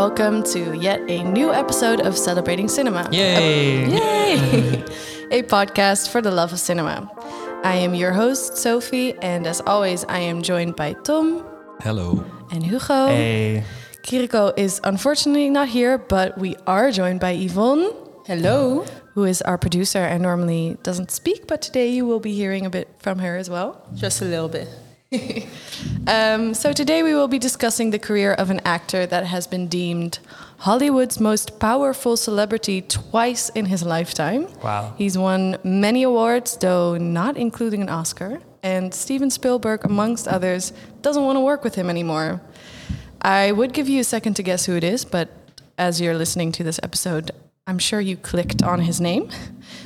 Hello and welcome to yet a new episode of Celebrating Cinema. Yay! Oh, yay! a podcast for the love of cinema. I am your host, Sophie, and as always, I am joined by Tom Hello. and Hugo. Hey. Kiriko is unfortunately not here, but we are joined by Yvonne. Hello. Who is our producer and normally doesn't speak, but today you will be hearing a bit from her as well. Just a little bit. Um, so today we will be discussing the career of an actor that has been deemed Hollywood's most powerful celebrity twice in his lifetime. Wow. He's won many awards, though not including an Oscar. And Steven Spielberg, amongst others, doesn't want to work with him anymore. I would give you a second to guess who it is, but as you're listening to this episode, I'm sure you clicked on his name.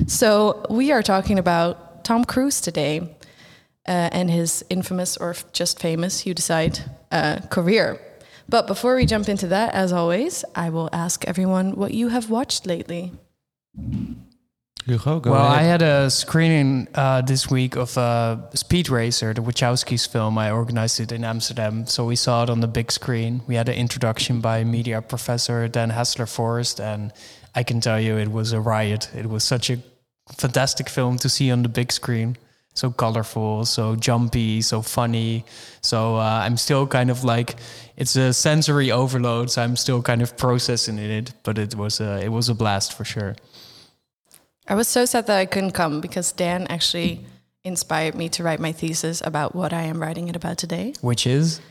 So we are talking about Tom Cruise today uh, and his infamous or f- just famous, you decide, uh, career. But before we jump into that, as always, I will ask everyone what you have watched lately. Hugo, go well, I had a screening uh, this week of uh, Speed Racer, the Wachowskis film. I organized it in Amsterdam, so we saw it on the big screen. We had an introduction by media professor Dan Hassler-Forest, and I can tell you it was a riot. It was such a fantastic film to see on the big screen. So colorful, so jumpy, so funny. So uh, I'm still kind of like it's a sensory overload. So I'm still kind of processing it, but it was a, it was a blast for sure. I was so sad that I couldn't come because Dan actually inspired me to write my thesis about what I am writing it about today, Which is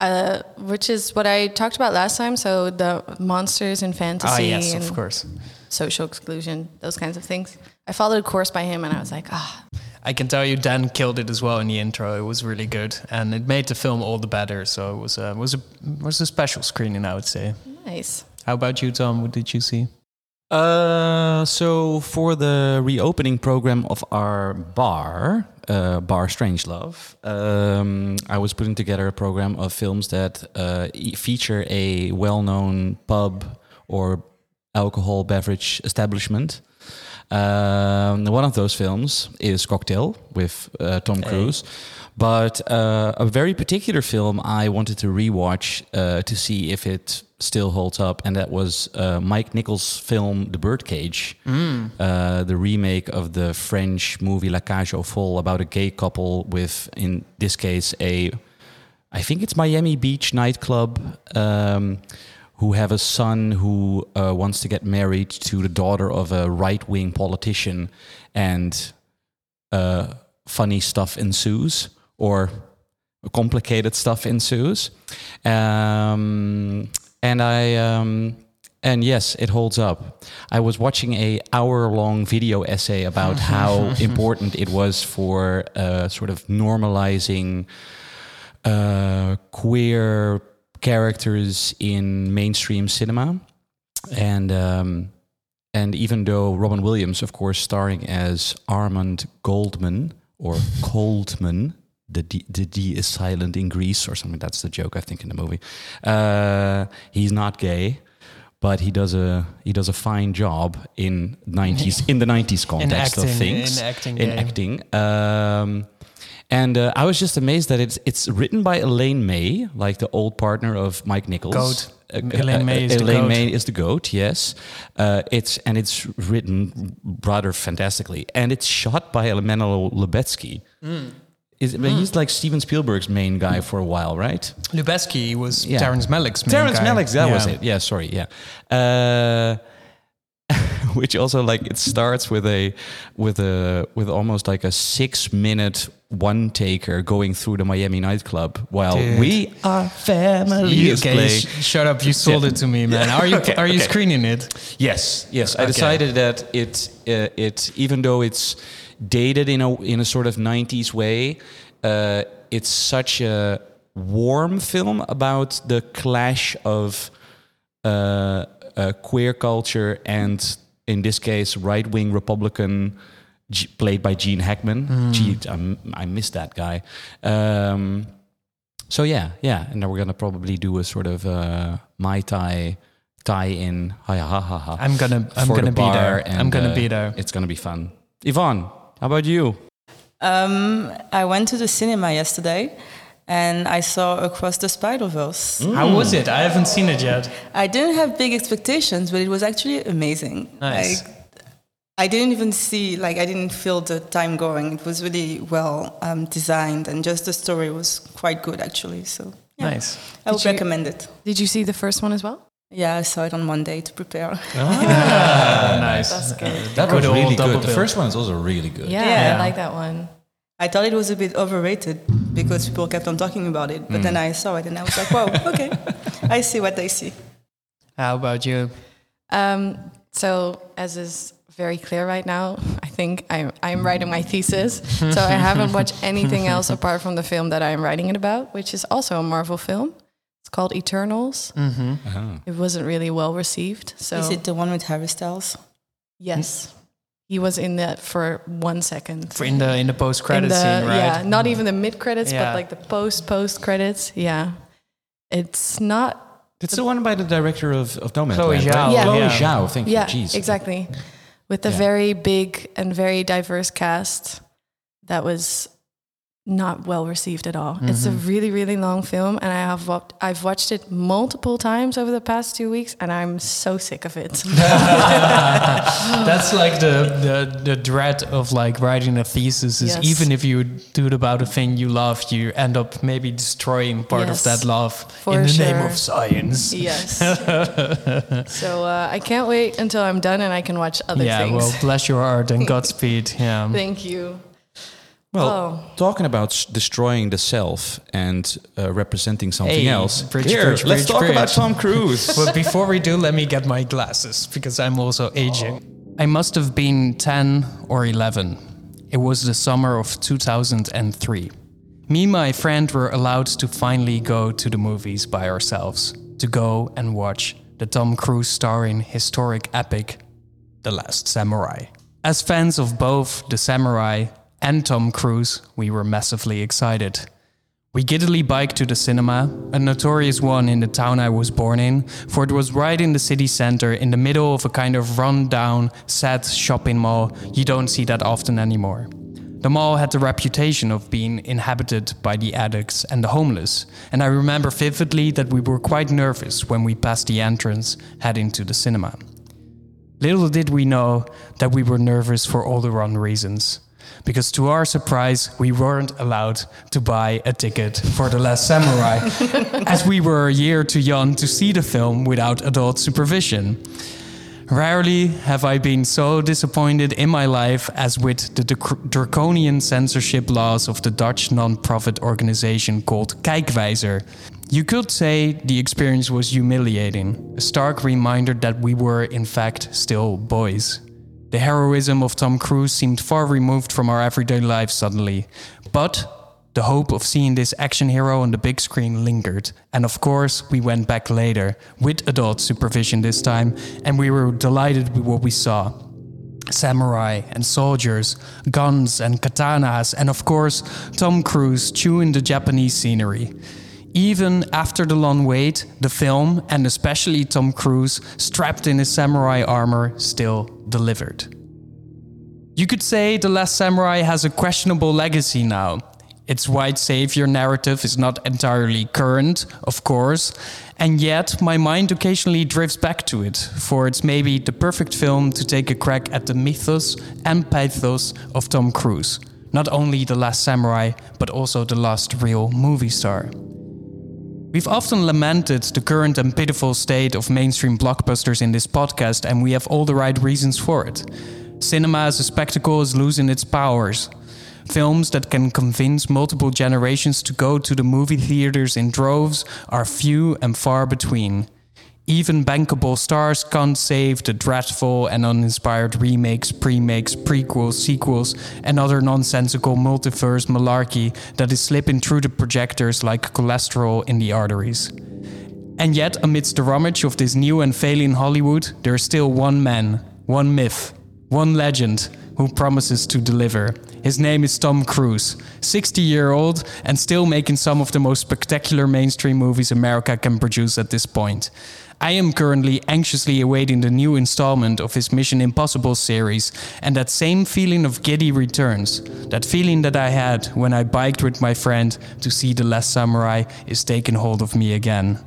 uh, which is what I talked about last time. So the monsters in fantasy ah yes, and of course. social exclusion, those kinds of things. I followed a course by him and I was like, ah, I can tell you, Dan killed it as well in the intro. It was really good, and it made the film all the better. So it was a was a was a special screening, I would say. nice. How about you, Tom? What did you see? Uh, so for the reopening program of our bar, uh, Bar Strangelove, um, I was putting together a program of films that uh, e- feature a well-known pub or alcohol beverage establishment. Um, one of those films is Cocktail with uh, Tom Cruise. But uh, a very particular film I wanted to rewatch uh, to see if it still holds up, and that was uh, Mike Nichols' film The Birdcage, uh, the remake of the French movie La Cage aux Folles about a gay couple with, in this case, a I think it's Miami Beach nightclub. Um, who have a son who uh, wants to get married to the daughter of a right wing politician, and uh, funny stuff ensues or complicated stuff ensues. Um, and I. Um, and yes, it holds up. I was watching a hour-long video essay about how important it was for uh, sort of normalizing uh, queer characters in mainstream cinema, and um, and even though Robin Williams, of course, starring as Armand Goldman or Coldman, the D, the D is silent in Greece or something. That's the joke I think in the movie. Uh, he's not gay. But he does a he does a fine job in nineties in the nineties context acting, of things in acting in game. acting. Um, and uh, I was just amazed that it's it's written by Elaine May, like the old partner of Mike Nichols. Goat. Uh, Elaine uh, May is the Elaine goat. May is the goat. Yes, uh, it's and it's written rather fantastically, and it's shot by Emmanuel Lubezki. Hmm. Is, but He's like Steven Spielberg's main guy for a while, right? Lubezki was Yeah. Terrence Malick's main Terrence guy. Malick, that was Yeah. it. Yeah, sorry, yeah. Uh, which also like it starts with a with a with almost like a six minute one taker going through the Miami nightclub while Dude. we are family You, is okay, playing. sh- shut up! You sold it to me, man. Are you Okay, are you okay. screening it? Yes, yes. I decided that it uh, it even though it's dated in a in a sort of '90s way, uh, it's such a warm film about the clash of uh, uh, queer culture and, in this case, right wing Republican. G- played by Gene Hackman. Gee, I, I miss that guy. Um, so yeah, yeah, and then we're gonna probably do a sort of uh, Mai Tai tie-in. Ha ha ha ha. I'm gonna I'm for the gonna be there. and, I'm gonna uh, be there. It's gonna be fun. Yvonne, how about you? Um, I went to the cinema yesterday and I saw Across the Spider Verse. How was it? I haven't seen it yet. I didn't have big expectations, but it was actually amazing. Nice. Like, I didn't even see, like, I didn't feel the time going. It was really well um, designed, and just the story was quite good, actually. So, yeah, Nice. I would Did you- recommend it. Did you see the first one as well? Yeah, I saw it on Monday to prepare. Ah, nice. That's good. That Good was really double good. The bill. first one is also really good. Yeah, Yeah. I like that one. I thought it was a bit overrated because people kept on talking about it, but then I saw it and I was like, wow, okay, I see what they see. How about you? Um, so, as is very clear right now, I think I'm, I'm writing my thesis. so, I haven't watched anything else apart from the film that I'm writing it about, which is also a Marvel film. It's called Eternals. Uh-huh. It wasn't really well received. So, Is it the one with Harry Styles? yes, he was in that for one second. For in the in the post In credit scene, right? Yeah, not even the mid credits, Yeah. but like the post post credits. Yeah, it's not It's the one by the director of, of Nomadland, Chloe right? Zhao, Yeah. Chloe yeah. Zhao, thank yeah, you. Jeez. exactly. With a Yeah. very big and very diverse cast that was not well received at all. It's Mm-hmm. a really, really long film, and I have wa- I've watched it multiple times over the past two weeks, and I'm so sick of it. That's like the, the the dread of like writing a thesis is Yes. even if you do it about a thing you love, you end up maybe destroying part Yes, of that love for in the name of science. yes. so uh, I can't wait until I'm done and I can watch other yeah, things. well, bless your heart and Godspeed. Yeah. Thank you. Well, Oh. talking about s- destroying the self and uh, representing something Hey, else. bridge, Here, bridge, let's bridge, talk about Tom Cruise. but before we do, let me get my glasses because I'm also aging. I must have been 10 or 11. It was the summer of 2003. Me and my friend were allowed to finally go to the movies by ourselves, to go and watch the Tom Cruise starring historic epic, The Last Samurai. As fans of both The Samurai and Tom Cruise, we were massively excited. We giddily biked to the cinema, a notorious one in the town I was born in, for it was right in the city center in the middle of a kind of run down, sad shopping mall you don't see that often anymore. The mall had the reputation of being inhabited by the addicts and the homeless, and I remember vividly that we were quite nervous when we passed the entrance heading to the cinema. Little did we know that we were nervous for all the wrong reasons. Because to our surprise, we weren't allowed to buy a ticket for The Last Samurai, as we were a year too young to see the film without adult supervision. Rarely have I been so disappointed in my life as with the drac- draconian censorship laws of the Dutch non-profit organization called Kijkwijzer. You could say the experience was humiliating, a stark reminder that we were in fact still boys. The heroism of Tom Cruise seemed far removed from our everyday lives suddenly, but the hope of seeing this action hero on the big screen lingered, and of course, we went back later, with adult supervision this time, and we were delighted with what we saw. Samurai and soldiers, guns and katanas, and of course, Tom Cruise chewing the Japanese scenery. Even after the long wait, the film, and especially Tom Cruise, strapped in his samurai armor, still delivered. You could say The Last Samurai has a questionable legacy now. Its white savior narrative is not entirely current, of course, and yet my mind occasionally drifts back to it, for it's maybe the perfect film to take a crack at the mythos and pathos of Tom Cruise. Not only The Last Samurai, but also the last real movie star. We've often lamented the current and pitiful state of mainstream blockbusters in this podcast, and we have all the right reasons for it. Cinema as a spectacle is losing its powers. Films that can convince multiple generations to go to the movie theaters in droves are few and far between. Even bankable stars can't save the dreadful and uninspired remakes, premakes, prequels, sequels, and other nonsensical multiverse malarkey that is slipping through the projectors like cholesterol in the arteries. And yet, amidst the rummage of this new and failing Hollywood, there is still one man, one myth, one legend, who promises to deliver. His name is Tom Cruise, 60 year old and still making some of the most spectacular mainstream movies America can produce at this point. I am currently anxiously awaiting the new installment of his Mission Impossible series, and that same feeling of giddy returns. That feeling that I had when I biked with my friend to see The Last Samurai is taking hold of me again.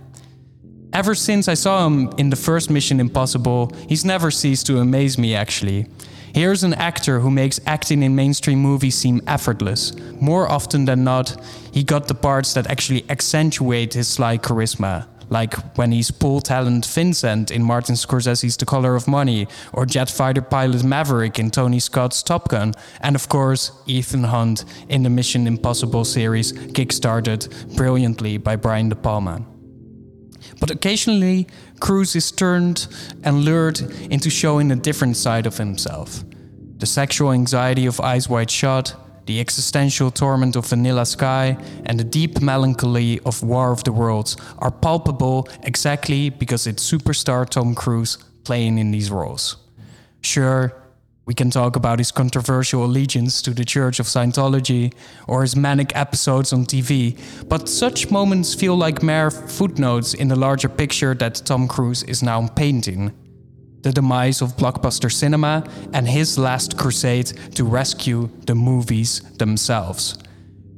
Ever since I saw him in the first Mission Impossible, he's never ceased to amaze me actually. Here's an actor who makes acting in mainstream movies seem effortless. More often than not, he got the parts that actually accentuate his sly charisma like when he's pool talent Vincent in Martin Scorsese's The Color of Money, or jet fighter pilot Maverick in Tony Scott's Top Gun, and of course, Ethan Hunt in the Mission Impossible series, kickstarted brilliantly by Brian De Palma. But occasionally, Cruise is turned and lured into showing a different side of himself. The sexual anxiety of Eyes Wide Shut, the existential torment of Vanilla Sky, and the deep melancholy of War of the Worlds are palpable exactly because it's superstar Tom Cruise playing in these roles. Sure, we can talk about his controversial allegiance to the Church of Scientology or his manic episodes on TV, but such moments feel like mere footnotes in the larger picture that Tom Cruise is now painting the demise of blockbuster cinema, and his last crusade to rescue the movies themselves.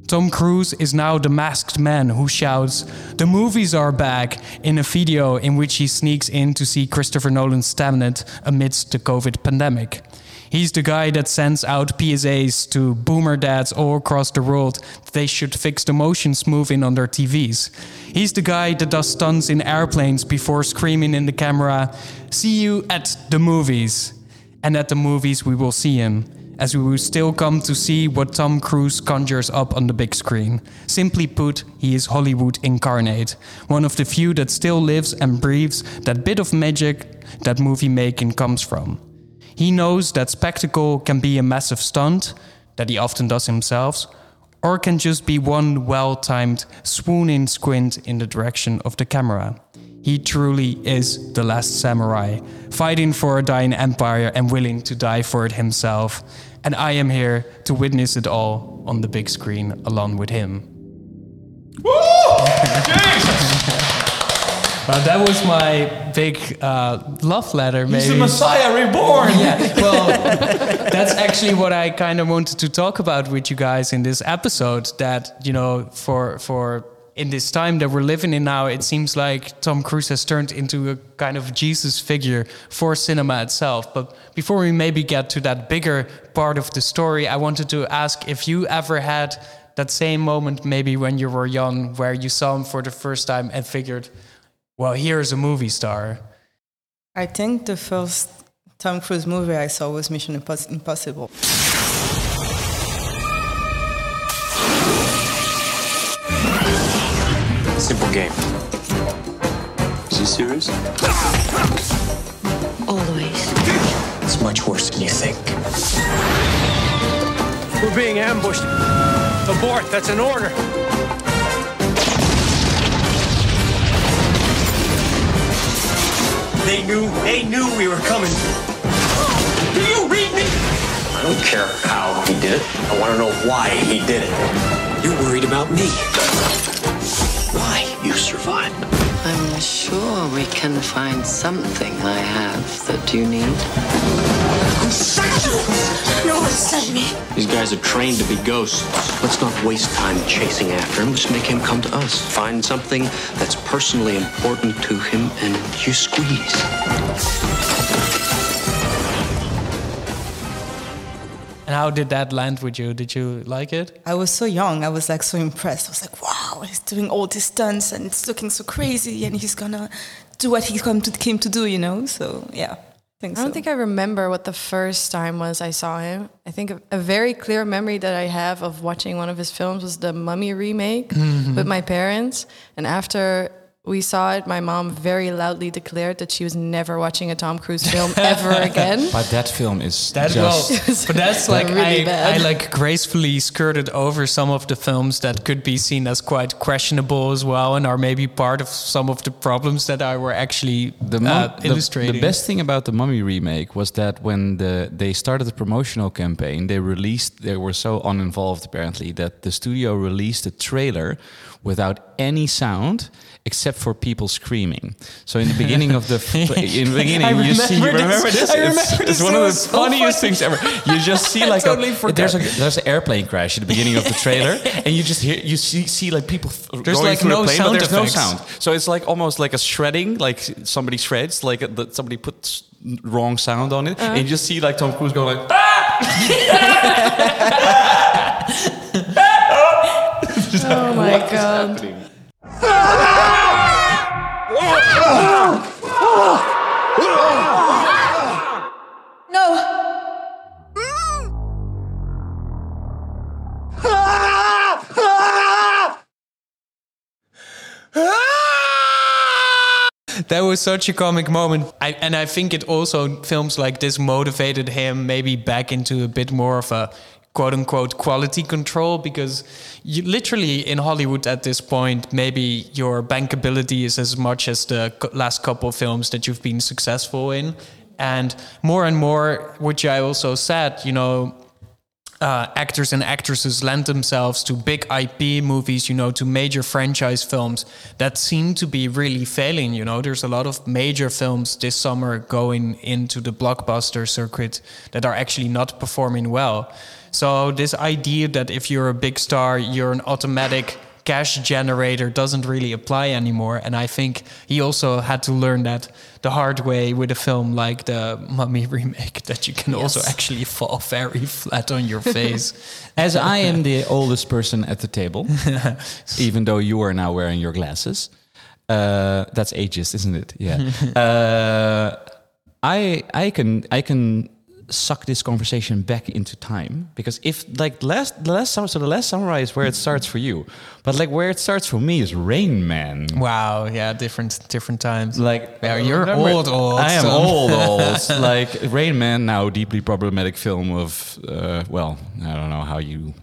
Tom Cruise is now the masked man who shouts, The movies are back, in a video in which he sneaks in to see Christopher Nolan's Tenet amidst the COVID pandemic. He's the guy that sends out PSAs to boomer dads all across the world that they should fix the motion smoothing on their TVs. He's the guy that does stunts in airplanes before screaming in the camera, See you at the movies. And at the movies, we will see him, as we will still come to see what Tom Cruise conjures up on the big screen. Simply put, he is Hollywood incarnate, one of the few that still lives and breathes that bit of magic that movie making comes from. He knows that spectacle can be a massive stunt, that he often does himself, or can just be one well timed swooning squint in the direction of the camera. He truly is the last samurai, fighting for a dying empire and willing to die for it himself. And I am here to witness it all on the big screen along with him. Well, that was my big uh, love letter. Maybe. He's the Messiah reborn. yeah, well, that's actually what I kind of wanted to talk about with you guys in this episode. That you know, for for in this time that we're living in now, it seems like Tom Cruise has turned into a kind of Jesus figure for cinema itself. But before we maybe get to that bigger part of the story, I wanted to ask if you ever had that same moment, maybe when you were young, where you saw him for the first time and figured well, here's a movie star. I think the first Tom Cruise movie I saw was Mission Impossible. Simple game. Is he serious? Always. It's much worse than you think. We're being ambushed. Abort, that's an order. They knew, they knew we were coming. Do you read me? I don't care how he did it. I want to know why he did it. You're worried about me. Why you survived. I'm sure we can find something I have that you need. I'm sexual! No one sent me. These guys are trained to be ghosts. Let's not waste time chasing after him. Let's make him come to us. Find something that's personally important to him and you squeeze. And how did that land with you? Did you like it? I was so young. I was like so impressed. I was like, wow, he's doing all these stunts and it's looking so crazy and he's gonna do what he come to, came to do, you know? So, yeah. I, I don't so. think I remember what the first time was I saw him. I think a, a, very clear memory that I have of watching one of his films was the Mummy remake Mm-hmm. with my parents. And after we saw it, my mom very loudly declared that she was never watching a Tom Cruise film ever again. But that film is That just well, but that's like really I, bad. I like gracefully skirted over some of the films that could be seen as quite questionable as well, and are maybe part of some of the problems that I were actually the, uh, mum- the- illustrating. the best thing about the Mummy remake was that when the they started the promotional campaign, they released. They were so uninvolved apparently that the studio released a trailer without any sound except for people screaming. So in the beginning of the in the beginning, you see. You remember remember this. this? I It's- remember it's, this. one of the so funniest funny. things ever. You just see like totally a, there's a there's an airplane crash at the beginning of the trailer, and you just hear you see see like people. There's going like through no the plane, sound but there's effects. no sound. So it's like almost like a shredding, like somebody shreds, like a, that somebody puts wrong sound on it, and you just see like Tom Cruise going like. Ah! oh my god. That was such a comic moment. I, and I think it also films like this motivated him maybe back into a bit more of a quote unquote quality control because you literally in Hollywood at this point maybe your bankability is as much as the last couple of films that you've been successful in and more and more which I also said you know uh, actors and actresses lend themselves to big IP movies, you know, to major franchise films that seem to be really failing. You know, there's a lot of major films this summer going into the blockbuster circuit that are actually not performing well. So, this idea that if you're a big star, you're an automatic cash generator doesn't really apply anymore. And I think he also had to learn that the hard way with a film like the Mummy remake, that you can also actually fall very flat on your face. As I am the oldest person at the table, even though you are now wearing your glasses. Uh, that's ageist, isn't it? Yeah. uh, I I can I can suck this conversation back into time because if like last the last summer so the last samurai is where it starts for you, but like where it starts for me is Rain Man. wow, yeah, different different times. Like Yeah, you're old, old, I am old, old. like Rain Man, now deeply problematic film of uh, well, I don't know how you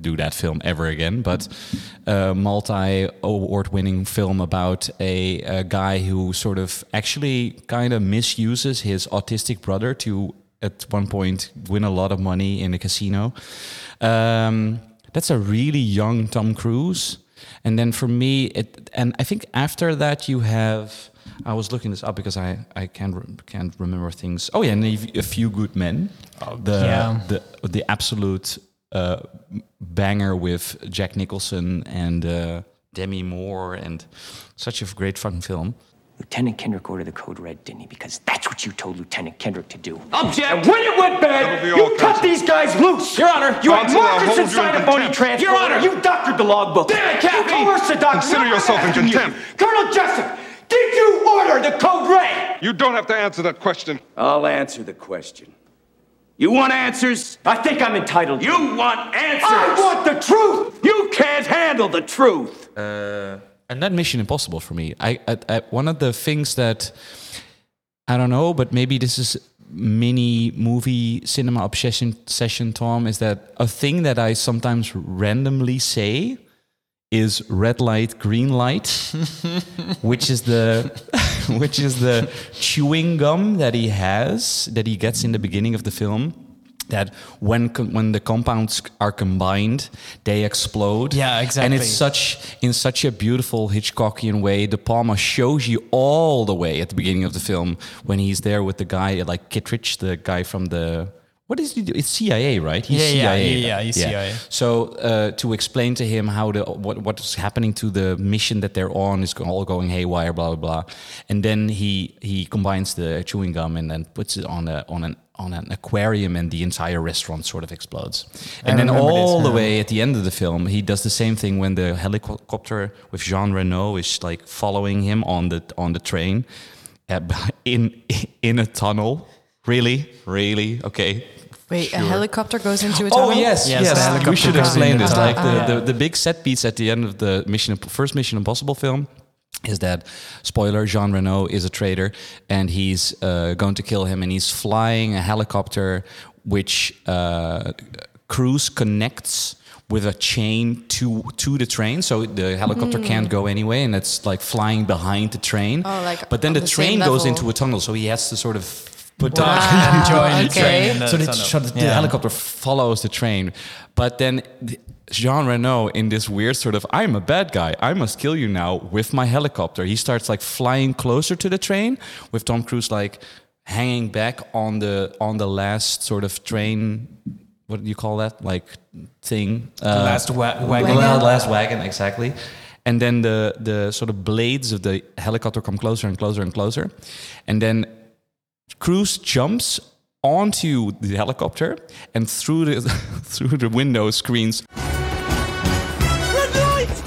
do that film ever again, but a multi-award-winning film about a, a guy who sort of actually kind of misuses his autistic brother to at one point win a lot of money in a casino. Um, that's a really young Tom Cruise. And then for me, it and I think after that you have. I was looking this up because I I can't can't remember things. Oh yeah, and a, a few good men. the yeah. the the absolute uh, banger with Jack Nicholson and uh, Demi Moore and such a great fucking film. Lieutenant Kendrick ordered the code red, didn't he? Because that's what you told Lieutenant Kendrick to do. Object! And when it went bad, you cut these guys loose! Your Honor, you had Consul, uh, I'll markers hold you inside a phony contempt. transport! Your Honor, you doctored the logbook! Damn it, Captain! You Cappy! coerced the doctor! Consider Not yourself in asking you. contempt. Colonel Jessup, did you order the code red? You don't have to answer that question. I'll answer the question. You want answers? I think I'm entitled. You want answers? I want the truth! You can't handle the truth! Uh, and not Mission Impossible for me. I, I, I one of the things that I don't know, but maybe this is mini movie cinema obsession session. Tom is that a thing that I sometimes randomly say is red light, green light, which is the which is the chewing gum that he has that he gets in the beginning of the film. That when when the compounds are combined, they explode. Yeah, exactly. And it's such in such a beautiful Hitchcockian way. De Palma shows you all the way at the beginning of the film when he's there with the guy like Kittredge, the guy from the what is he do? It's CIA, right? He's Yeah, yeah, CIA. yeah, yeah, he's CIA. So uh, to explain to him how the what what's happening to the mission that they're on is all going haywire, blah blah blah, and then he he combines the chewing gum and then puts it on a on an on an aquarium, and the entire restaurant sort of explodes. And then remember this, all the yeah. way at the end of the film, he does the same thing when the helicopter with Jean Reno is like following him on the on the train uh, in in a tunnel. Really, really, okay. Wait, a helicopter goes into a tunnel? Oh tunnel? yes, Yes, yes. we should explain this. Like the, Ah. the, the big set piece at the end of the Mission first Mission Impossible film is that spoiler Jean Reno is a traitor and he's uh, going to kill him and he's flying a helicopter which uh, Cruise connects with a chain to to the train so the helicopter can't go anyway and it's like flying behind the train Oh, like but then the, the train goes into a tunnel so he has to sort of put Wow. down Join the okay. train. in so the, tunnel. so the, the Yeah. helicopter follows the train, but then the- Jean Reno in this weird sort of I'm a bad guy, I must kill you now with my helicopter. He starts like flying closer to the train with Tom Cruise like hanging back on the on the last sort of train. What do you call that? Like thing. Uh, last wa- the wagon. la- last wagon, exactly. And then the the sort of blades of the helicopter come closer and closer and closer, and then Cruise jumps onto the helicopter and through the through the window screens. Red light!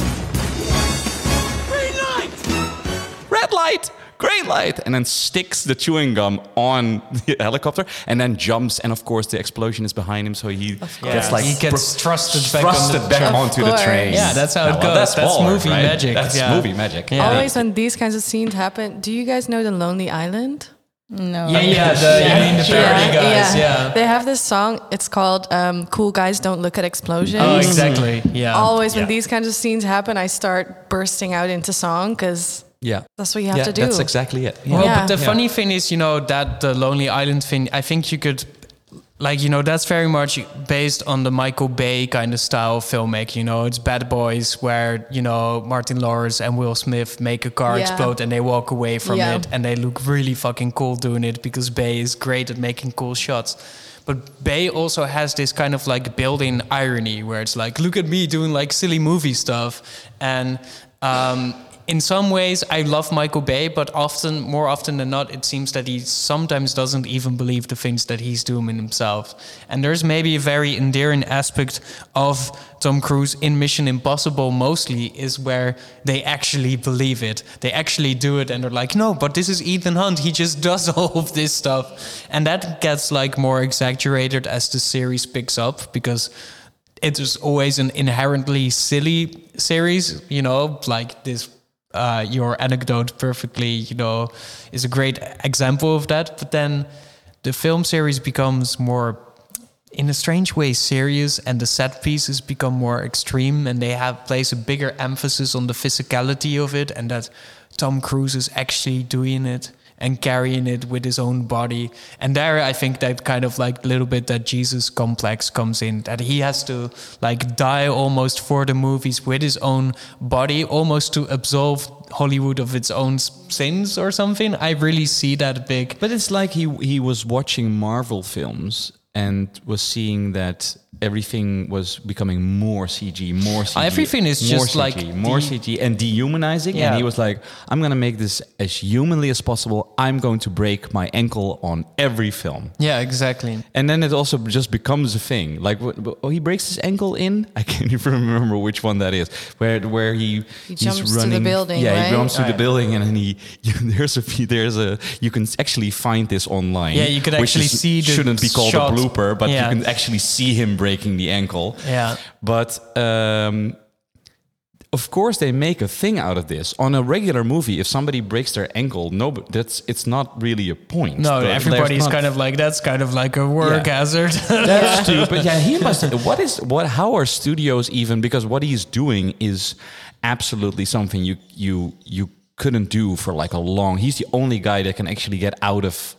Green light! Red light, green light, and then sticks the chewing gum on the helicopter, and then jumps. And of course, the explosion is behind him, so he gets like he gets thrusted back, thrusted on the back train. onto the train. Yeah, that's how it well, goes. That's, That's baller, movie right? magic, That's yeah. movie magic. Yeah. Always when these kinds of scenes happen, do you guys know the Lonely Island? No. Yeah, yeah, the, you mean the parody guys, yeah. They have this song. It's called um, "Cool Guys Don't Look at Explosions." Oh, exactly. Yeah. Always when these kinds of scenes happen, I start bursting out into song because Yeah, that's what you have yeah, to do. that's exactly it. Well, Yeah. but the Yeah. funny thing is, you know, that the Lonely Island thing, I think you could, like, you know, that's very much based on the Michael Bay kind of style of filmmaking. You know, it's Bad Boys, where, you know, Martin Lawrence and Will Smith make a car Yeah. explode and they walk away from Yeah. it and they look really fucking cool doing it because Bay is great at making cool shots. But Bay also has this kind of like built-in irony where it's like, look at me doing like silly movie stuff. And um, in some ways, I love Michael Bay, but often, more often than not, it seems that he sometimes doesn't even believe the things that he's doing himself. And there's maybe a very endearing aspect of Tom Cruise in Mission Impossible, mostly, is where they actually believe it. They actually do it, and they're like, no, but this is Ethan Hunt. He just does all of this stuff. And that gets like more exaggerated as the series picks up because it is always an inherently silly series, you know, like this. Uh, your anecdote perfectly, you know, is a great example of that. But then the film series becomes more, in a strange way, serious, and the set pieces become more extreme, and they have place a bigger emphasis on the physicality of it, and that Tom Cruise is actually doing it and carrying it with his own body. And there, I think that kind of like little bit that Jesus complex comes in, that he has to like die almost for the movies with his own body, almost to absolve Hollywood of its own sins or something. I really see that big. But it's like he he was watching Marvel films and was seeing that everything was becoming more CG, more CG. Everything is more just CG, like more de- CG and dehumanizing. Yeah. And he was like, "I'm gonna make this as humanly as possible. I'm going to break my ankle on every film." Yeah, exactly. And then it also just becomes a thing. Like wh- wh- oh, he breaks his ankle in. I can't even remember which one that is. Where where he He he's jumps to the building, Yeah, right? he jumps to Right. the building, and then he there's a there's a you can actually find this online. Yeah, you could which actually is- see the shouldn't be called shot. a blooper, but Yeah. you can actually see him breaking the ankle. Yeah. But um, of course, they make a thing out of this. On a regular movie, if somebody breaks their ankle, no, that's it's not really a point. No, There- everybody's kind of like that's kind of like a work Yeah. hazard. That's true, but yeah, he must. What is what? How are studios even? Because what he's doing is absolutely something you you you couldn't do for like a long. He's the only guy that can actually get out of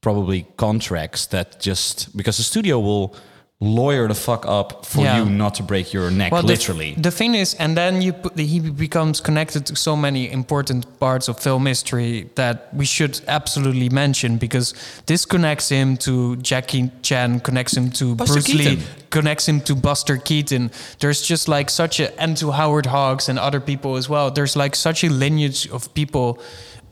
probably contracts that just because the studio will lawyer the fuck up for Yeah. you not to break your neck, Well, the- literally. The, thing is, and then you put, he becomes connected to so many important parts of film history that we should absolutely mention because this connects him to Jackie Chan, connects him to Buster Bruce Lee, connects him to Buster Keaton. There's just like such a, and to Howard Hawks and other people as well. There's like such a lineage of people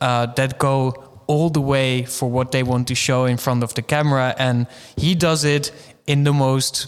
uh, that go all the way for what they want to show in front of the camera, and he does it in the most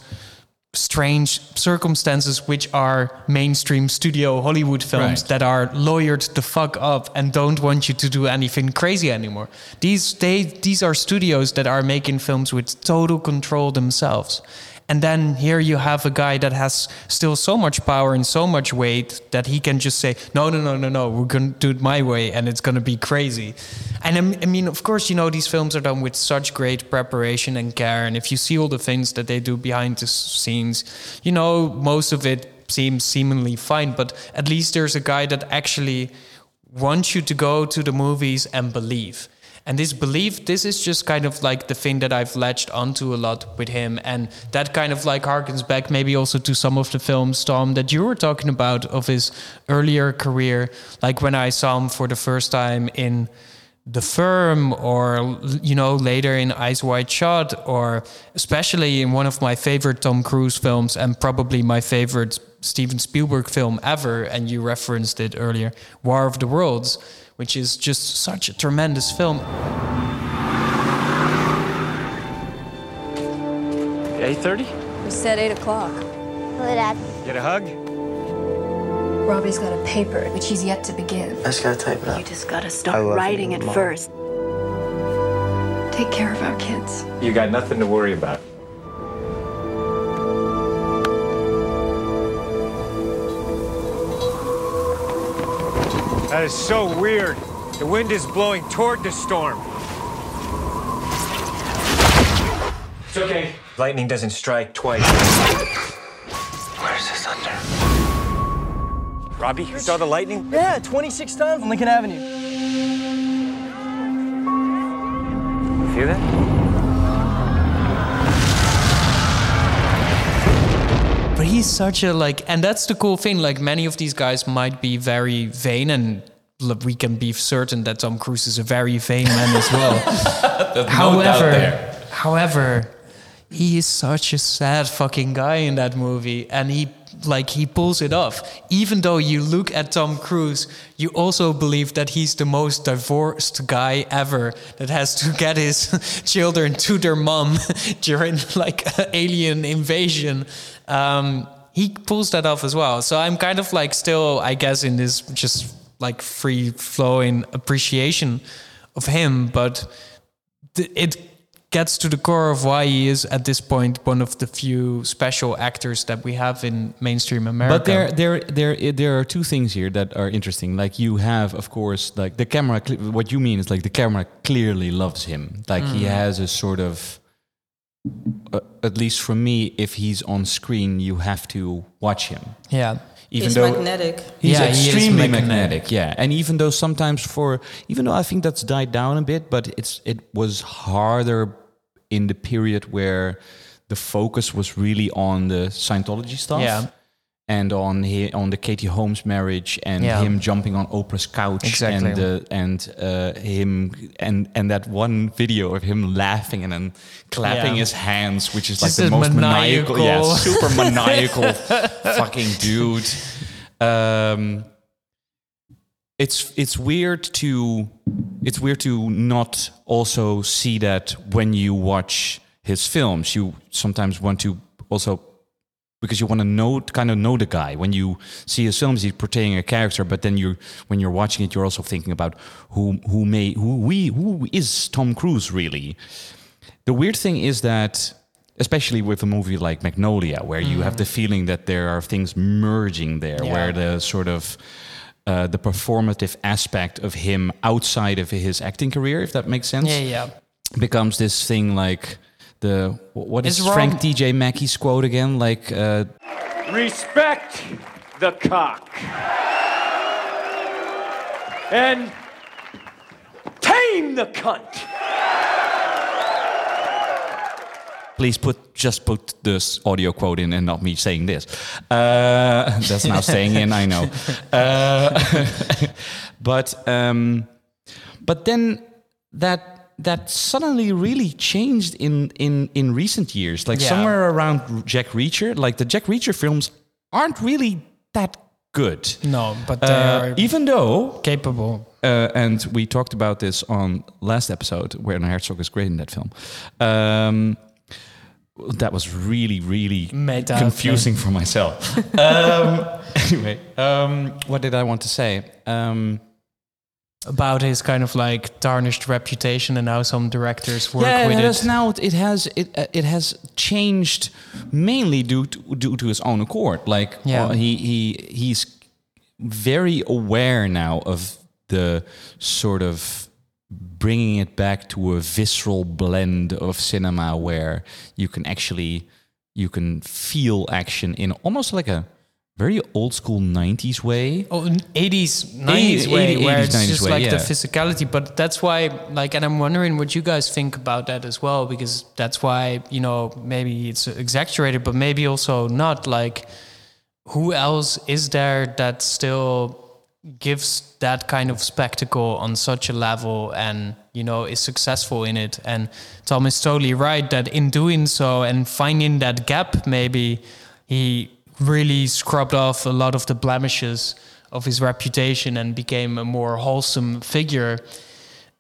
strange circumstances which are mainstream studio Hollywood films Right. that are lawyered the fuck up and don't want you to do anything crazy anymore. These they these are studios that are making films with total control themselves. And then here you have a guy that has still so much power and so much weight that he can just say, no, no, no, no, no, we're going to do it my way and it's going to be crazy. And I mean, of course, you know, these films are done with such great preparation and care. And if you see all the things that they do behind the scenes, you know, most of it seems seemingly fine, but at least there's a guy that actually wants you to go to the movies and believe. And this belief, this is just kind of like the thing that I've latched onto a lot with him. And that kind of like harkens back maybe also to some of the films, Tom, that you were talking about of his earlier career. Like when I saw him for the first time in The Firm or, you know, later in Eyes Wide Shut or especially in one of my favorite Tom Cruise films and probably my favorite Steven Spielberg film ever. And you referenced it earlier, War of the Worlds which is just such a tremendous film. 8.30? We said 8 o'clock. Hello, Dad. Get a hug? Robbie's got a paper, which he's yet to begin. I just gotta type it up. You just gotta start writing it Mom. first. Take care of our kids. You got nothing to worry about. That is so weird. The wind is blowing toward the storm. It's okay. Lightning doesn't strike twice. Where's the thunder? Robbie, you saw the lightning? Yeah, 26 times on Lincoln Avenue. You Feel that? He's such a like, and that's the cool thing. Like many of these guys might be very vain, and we can be certain that Tom Cruise is a very vain man as well. however, however, he is such a sad fucking guy in that movie, and he like he pulls it off. Even though you look at Tom Cruise, you also believe that he's the most divorced guy ever that has to get his children to their mom during like alien invasion. Um, he pulls that off as well. So I'm kind of like still, I guess, in this just like free flowing appreciation of him, but th- it gets to the core of why he is at this point one of the few special actors that we have in mainstream America. But there, there, there, there are two things here that are interesting. Like you have, of course, like the camera. What you mean is like the camera clearly loves him. Like he Mm. has a sort of, uh, at least for me, if he's on screen, you have to watch him. Yeah. Even He's though magnetic. He's Yeah, he is extremely magnetic. magnetic. Yeah, and even though sometimes for even though I think that's died down a bit, but it's it was harder in the period where the focus was really on the Scientology stuff. Yeah. And on he, on the Katie Holmes marriage and Yeah. him jumping on Oprah's couch Exactly. and uh, and uh, him and and that one video of him laughing and then clapping Yeah. his hands, which is Just like the most maniacal, maniacal- yeah, super maniacal fucking dude. Um, it's it's weird to it's weird to not also see that when you watch his films. You sometimes want to also because you want to know kind of know the guy when you see his films he's portraying a character but then you when you're watching it you're also thinking about who who may who we who is Tom Cruise really the weird thing is that especially with a movie like Magnolia where you have the feeling that there are things merging there Yeah. where the sort of uh, the performative aspect of him outside of his acting career if that makes sense Yeah, yeah. becomes this thing like the what is It's wrong- Frank T.J. Mackey's quote again like uh, Respect the cock. And tame the cunt. please put just put this audio quote in and not me saying this. Uh, that's now staying in, I know. Uh, but um, but then that that suddenly really changed in in in recent years. Like Yeah. somewhere around Jack Reacher, like the Jack Reacher films aren't really that good. No, but they Uh, are even though capable. uh, and we talked about this on last episode, where Herzog is great in that film. Um, that was really, really up, confusing for myself. um, anyway, um, what did I want to say? Um, about his kind of like tarnished reputation and how some directors work yeah, with it it. has now it has it uh, it has changed mainly due to, due to his own accord. Like Yeah. uh, he he he's very aware now of the sort of bringing it back to a visceral blend of cinema where you can actually you can feel action in almost like a very old school 90s way Oh, 80s, 90s way, 80s, where it's 90s just way, like the physicality. But that's why, like, and I'm wondering what you guys think about that as well, because that's why, you know, maybe it's exaggerated, but maybe also not. Like, who else is there that still gives that kind of spectacle on such a level and, you know, is successful in it? And Tom is totally right that in doing so and finding that gap, maybe he really scrubbed off a lot of the blemishes of his reputation and became a more wholesome figure.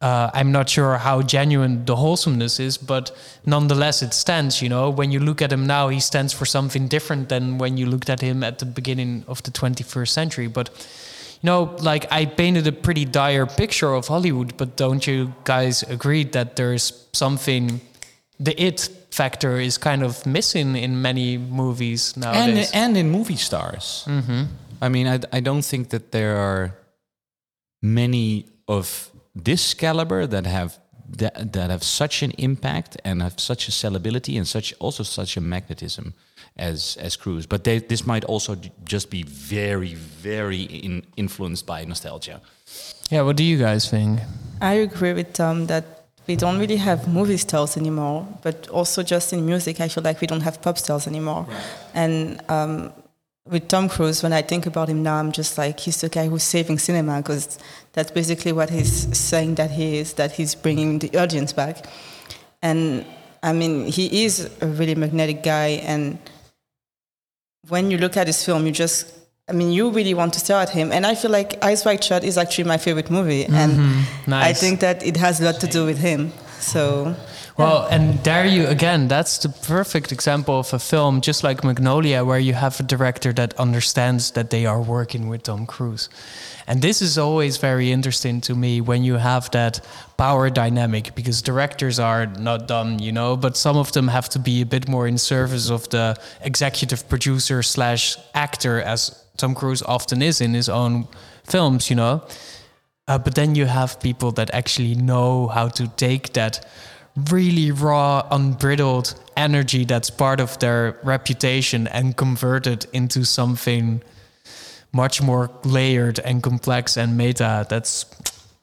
Uh, I'm not sure how genuine the wholesomeness is, but nonetheless, it stands. You know, when you look at him now, he stands for something different than when you looked at him at the beginning of the 21st century. But you know, like I painted a pretty dire picture of Hollywood, but don't you guys agree that there's something, the it factor is kind of missing in many movies and nowadays? and in movie stars. Mhm. I mean, I I don't think that there are many of this caliber that have that, that have such an impact and have such a sellability and such also such a magnetism as as Cruise. But they, this might also just be very very in, influenced by nostalgia. yeah, what do you guys think? I agree with Tom that we don't really have movie stars anymore, but also just in music, I feel like we don't have pop stars anymore. And um, with Tom Cruise, when I think about him now, I'm just like, he's the guy who's saving cinema because that's basically what he's saying that he is, that he's bringing the audience back. And I mean, he is a really magnetic guy. And when you look at his film, you just, I mean, you really want to stare at him. And I feel like Eyes Wide Shut is actually my favorite movie. And Mhm. I Nice. think that it has a lot to do with him. So, Well, and there you again, that's the perfect example of a film, just like Magnolia, where you have a director that understands that they are working with Tom Cruise. And this is always very interesting to me when you have that power dynamic because directors are not dumb, you know, but some of them have to be a bit more in service of the executive producer slash actor, as Tom Cruise often is in his own films, you know. Uh, but then you have people that actually know how to take that really raw, unbridled energy that's part of their reputation and convert it into something much more layered and complex and meta. That's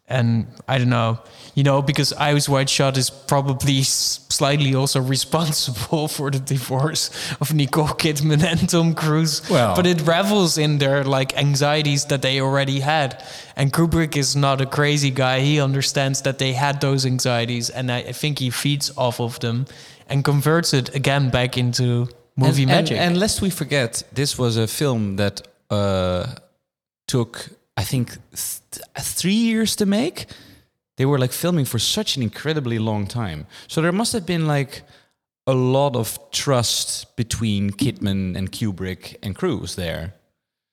and I don't know, you know, because Eyes Wide Shut is probably slightly also responsible for the divorce of Nicole Kidman and Tom Cruise. Well- but it revels in their like anxieties that they already had. And Kubrick is not a crazy guy. He understands that they had those anxieties, and I, I think he feeds off of them and converts it again back into movie and, magic. And, and lest we forget, this was a film that uh, took, I think, th- three years to make. They were like filming for such an incredibly long time. So there must have been like a lot of trust between Kidman and Kubrick and Cruise there.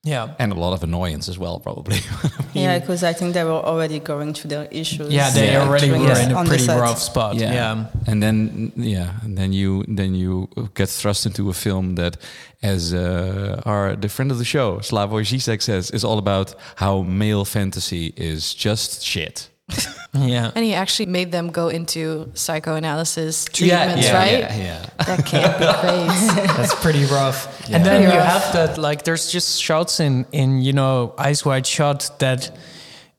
Yeah. And a lot of annoyance as well, probably. yeah, because I think they were already going through their issues. Yeah, they Yeah. already during were the- in a pretty rough spot. Yeah. and then yeah, and then you then you get thrust into a film that, as uh, our the friend of the show Slavoj Zizek says, is all about how male fantasy is just shit. Yeah. And he actually made them go into psychoanalysis treatments, yeah, right? yeah, yeah. That can't be great. That's pretty rough. Yeah. And then Pretty you rough. have that like there's just shots in in you know Eyes Wide Shut that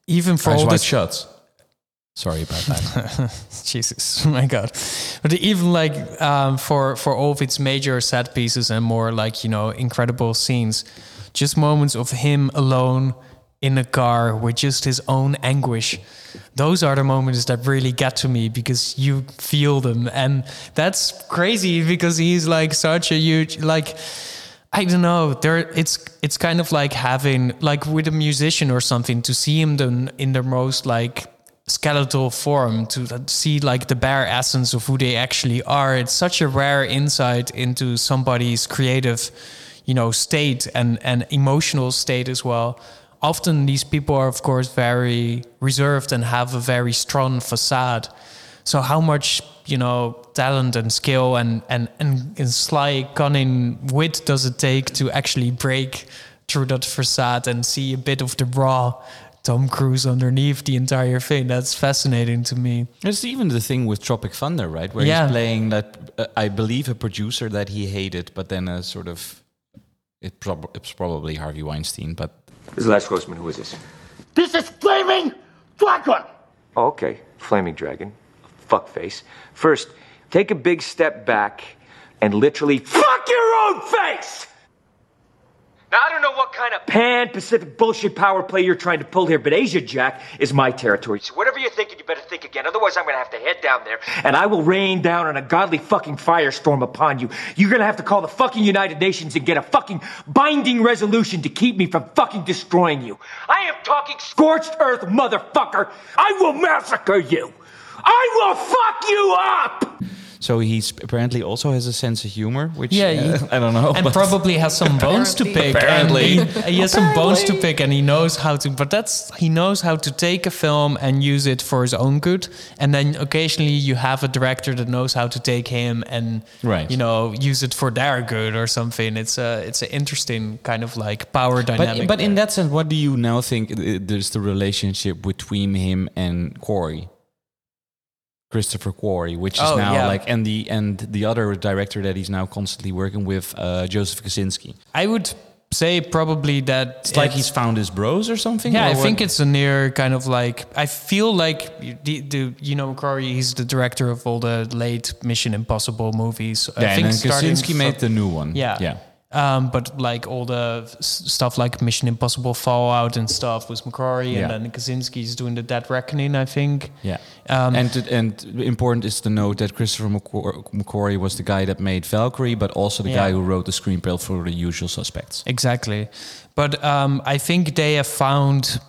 even for Eyes all Wide this Shut. Sorry about that. Jesus, my God! But even like um, for for all of its major set pieces and more like you know incredible scenes, just moments of him alone in a car with just his own anguish. Those are the moments that really get to me because you feel them, and that's crazy because he's like such a huge like. I don't know. There, it's it's kind of like having like with a musician or something to see him then in their most like skeletal form to see like the bare essence of who they actually are. It's such a rare insight into somebody's creative, you know, state and and emotional state as well. Often these people are, of course, very reserved and have a very strong facade. So how much you know talent and skill and and and, and sly cunning wit does it take to actually break through that facade and see a bit of the raw Tom Cruise underneath the entire thing. That's fascinating to me. It's even the thing with Tropic Thunder, right? Where Yeah. he's playing that, uh, I believe, a producer that he hated, but then a sort of, it prob- it's probably Harvey Weinstein, but This is Les Grossman. Who is this? This is Flaming Dragon! Oh, okay. Flaming Dragon. Fuckface. First, take a big step back and literally fuck your own face! Now, I don't know what kind of pan Pacific bullshit power play you're trying to pull here, but Asia Jack is my territory. So, whatever you're thinking, you better think again. Otherwise, I'm gonna have to head down there and I will rain down on a godly fucking firestorm upon you. You're gonna have to call the fucking United Nations and get a fucking binding resolution to keep me from fucking destroying you. I am talking scorched earth, motherfucker! I will massacre you! I will fuck you up! So he's apparently also has a sense of humor, which Yeah, uh, he- I don't know. and probably has some bones to pick. Apparently. and he, he has some bones to pick, and he knows how to. But that's he knows how to take a film and use it for his own good. And then occasionally you have a director that knows how to take him and Right. you know use it for their good or something. It's a it's an interesting kind of like power dynamic. But, but in that sense, what do you now think i- there's the relationship between him and McQuarrie? Christopher McQuarrie, which is Oh, now yeah. like, and the and the other director that he's now constantly working with, uh, Joseph Kosinski. I would say probably that It's like he's found his bros or something. Yeah, or I what? think it's a near kind of like I feel like the, the you know Corey. He's the director of all the late Mission Impossible movies. Yeah, I think and Kosinski made the new one. Yeah, yeah. Um, but like all the stuff like Mission Impossible Fallout and stuff was McQuarrie, Yeah. and then Kosinski's doing the Dead Reckoning, I think. Yeah. Um, and to, and important is to note that Christopher McQuar- McQuarrie was the guy that made Valkyrie, but also the Yeah. guy who wrote the screenplay for The Usual Suspects. Exactly. But um, I think they have found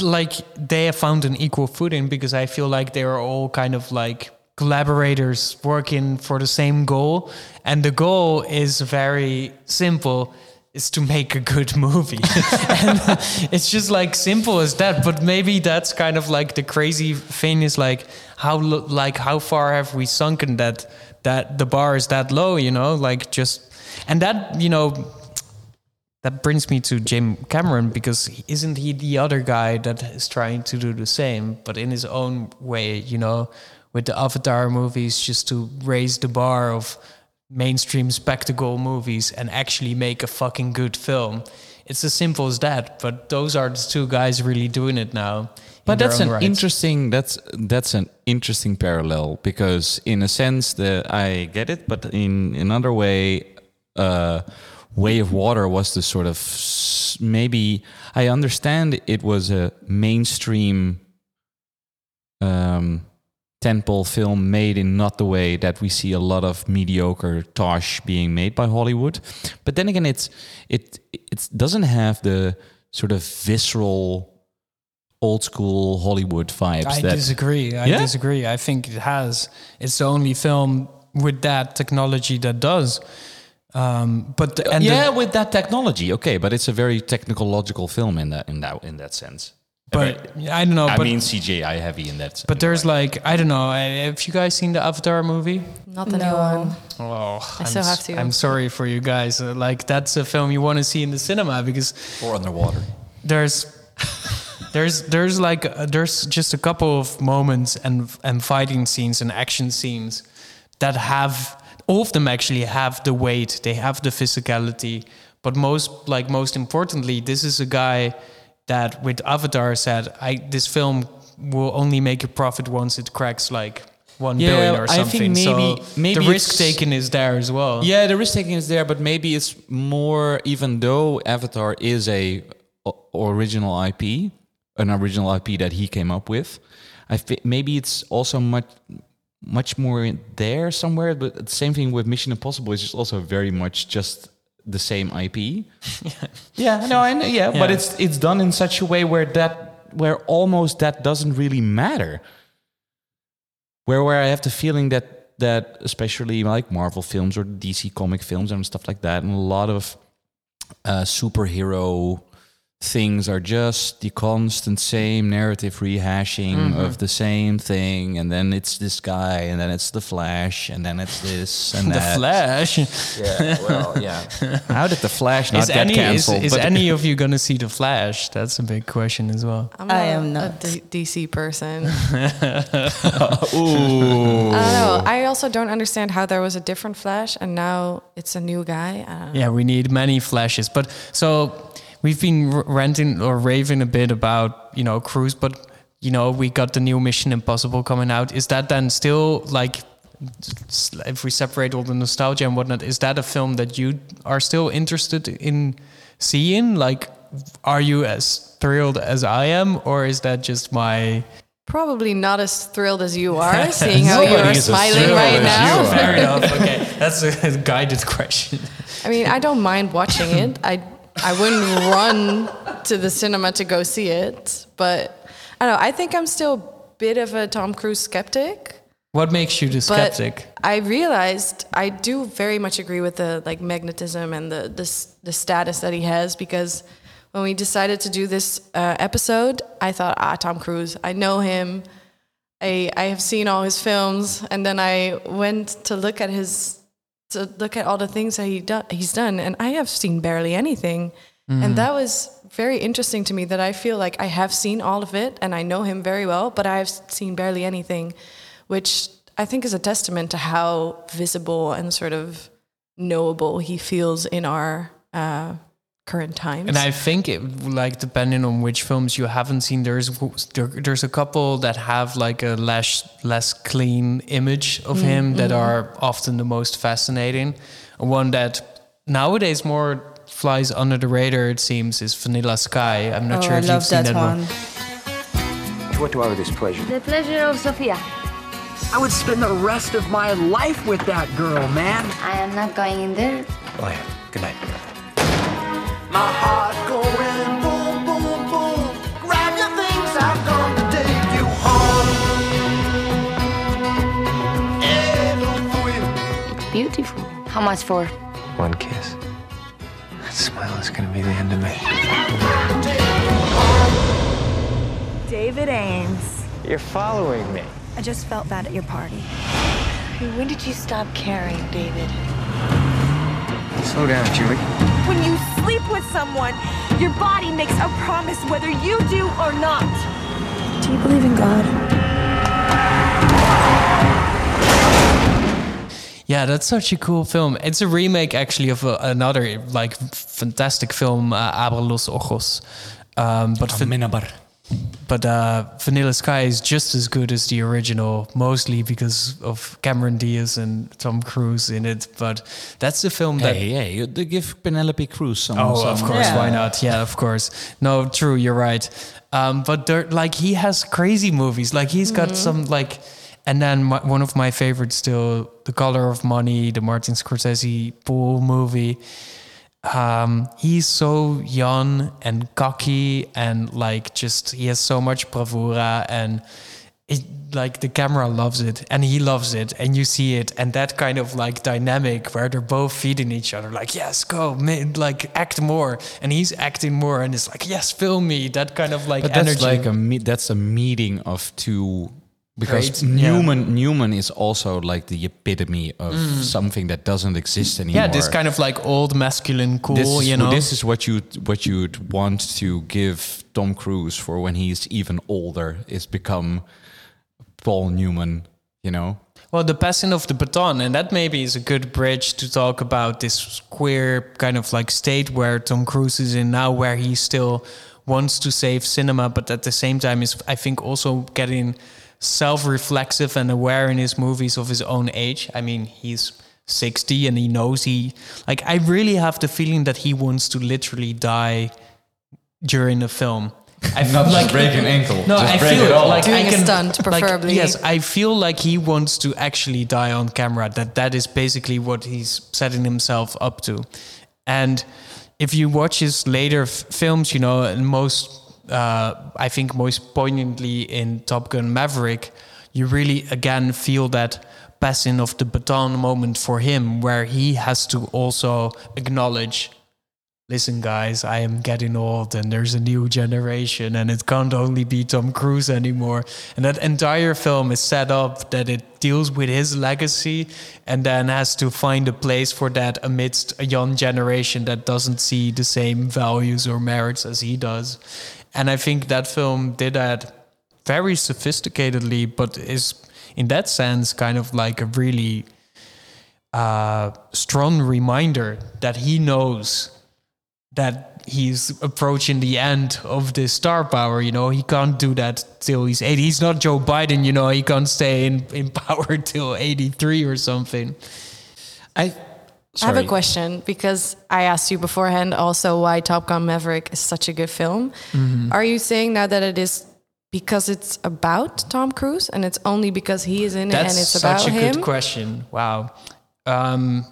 like they have found an equal footing because I feel like they are all kind of like collaborators working for the same goal. And the goal is very simple is to make a good movie. And it's just like simple as that. But maybe that's kind of like the crazy thing is like how like how far have we sunken that that the bar is that low you know? Like just and that you know that brings me to Jim Cameron because isn't he the other guy that is trying to do the same, but in his own way, you know, with the Avatar movies, just to raise the bar of mainstream spectacle movies and actually make a fucking good film. It's as simple as that, but those are the two guys really doing it now. But that's an right. interesting that's that's an interesting parallel because in a sense that I get it, but in another way, uh, Way of Water was the sort of maybe I understand it was a mainstream um, tentpole film made in not the way that we see a lot of mediocre tosh being made by Hollywood, but then again, it's it it doesn't have the sort of visceral old school Hollywood vibes. I that, disagree. I Yeah? disagree. I think it has. It's the only film with that technology that does. Um, but the, and the- yeah, with that technology, okay, but it's a very technological film in that in that in that sense. But I don't know. I but, mean CGI heavy in that. but there's like I don't know. Have you guys seen the Avatar movie? Not the new one. Oh, I I'm still have to. I'm sorry for you guys. Uh, like that's a film you want to see in the cinema because or underwater. there's there's there's like uh, there's just a couple of moments and and fighting scenes and action scenes that have all of them actually have the weight they have the physicality but most like most importantly this is a guy that with avatar said i this film will only make a profit once it cracks like one Yeah, billion or I think something maybe- so maybe the risk taken is there as well Yeah, the risk taking is there, but maybe it's more. Even though Avatar is a original IP, an original IP that he came up with, I think maybe it's also much much more there somewhere. But the same thing with Mission Impossible is just also very much just the same IP. yeah, no, I know, yeah, but it's it's done in such a way where that where almost that doesn't really matter. Where where I have the feeling that that especially like Marvel films or DC comic films and stuff like that, and a lot of uh, superhero things are just the constant same narrative rehashing Mhm. of the same thing, and then it's this guy, and then it's the Flash, and then it's this and then The that. Flash. Yeah, well, yeah. How did the Flash not is get any, cancelled? is But- any of you gonna see the Flash? That's a big question as well. I'm I not am a not. D- DC person. Ooh. I don't. I also don't understand how there was a different Flash and now it's a new guy. I. Yeah, we need many flashes. But so we've been ranting or raving a bit about you know Cruise, but you know we got the new Mission Impossible coming out. Is that then still like? If we separate all the nostalgia and whatnot, is that a film that you are still interested in seeing? Like, are you as thrilled as I am, or is that just my Probably not as thrilled as you are, seeing how you are smiling right now. Fair enough. Okay, that's a guided question. I mean, I don't mind watching it. I I wouldn't run to the cinema to go see it, but I don't know. I think I'm still a bit of a Tom Cruise skeptic. What makes you the But skeptic? I realized I do very much agree with the like magnetism and the the, the status that he has because when we decided to do this uh, episode, I thought, ah, Tom Cruise, I know him. I I have seen all his films, and then I went to look at his to look at all the things that he do, he's done, and I have seen barely anything. Mm. And that was very interesting to me that I feel like I have seen all of it and I know him very well, but I have seen barely anything, which I think is a testament to how visible and sort of knowable he feels in our uh, current times. And I think, it, like, depending on which films you haven't seen, there's there, there's a couple that have like a less less clean image of Mm, him that mhm. are often the most fascinating. One that nowadays more flies under the radar, it seems, is Vanilla Sky. I'm not Oh, sure I if you've seen that that one. one. What do I owe this pleasure? The pleasure of Sofia. I would spend the rest of my life with that girl, man. I am not going in there. Oh, yeah. Good night. My heart going boom, boom, boom. Grab your things, I've come to take you home. Beautiful. How much for? One kiss. That smile is gonna be the end of me. David Aames. You're following me. I just felt bad at your party. When did you stop caring, David? Slow down, Julie. When you sleep with someone, your body makes a promise whether you do or not. Do you believe in God? Yeah, that's such a cool film. It's a remake, actually, of a, another like fantastic film, uh, Abre los Ojos. Um, but Van- but uh, Vanilla Sky is just as good as the original, mostly because of Cameron Diaz and Tom Cruise in it. But that's the film that. Hey, hey, you- they give Penelope Cruz some. Oh, some of course, why not? Yeah, of course. No, true, you're right. Um, but there, like, he has crazy movies. Like, he's got Mhm. some like, and then my, one of my favorites still, The Color of Money, the Martin Scorsese Pool movie. Um, he's so young and cocky, and like, just he has so much bravura and. It, like the camera loves it and he loves it and you see it and that kind of like dynamic where they're both feeding each other like yes go like act more and he's acting more and it's like yes film me that kind of like but that's energy like a me- that's a meeting of two because Great, yeah. Newman Newman is also like the epitome of Mm. something that doesn't exist anymore. yeah this kind of like old masculine cool this is, you know this is what you what you'd want to give Tom Cruise for when he's even older is become Paul Newman, you know. Well, the passing of the baton, and that maybe is a good bridge to talk about this queer kind of like state where Tom Cruise is in now, where he still wants to save cinema, but at the same time is, I think, also getting self-reflexive and aware in his movies of his own age. I mean, he's 60 and he knows he like I really have the feeling that he wants to literally die during the film. I Not just break an ankle, No, just I break feel it all. like Doing I a can, stunt, like, preferably. yes, I feel like he wants to actually die on camera. That that is basically what he's setting himself up to. And if you watch his later f- films, you know, and most, uh, I think most poignantly in Top Gun Maverick, you really again feel that passing of the baton moment for him, where he has to also acknowledge listen, guys, I am getting old and there's a new generation and it can't only be Tom Cruise anymore. And that entire film is set up that it deals with his legacy and then has to find a place for that amidst a young generation that doesn't see the same values or merits as he does. And I think that film did that very sophisticatedly, but is in that sense kind of like a really uh, strong reminder that he knows that he's approaching the end of the star power. You know, he can't do that till he's 80. He's not Joe Biden, you know, he can't stay in, in power till 83 or something. I. I have a question because I asked you beforehand also why Top Gun Maverick is such a good film. Mhm. Are you saying now that it is because it's about Tom Cruise and it's only because he is in it and it's about him? That's such a good question. Wow. Um,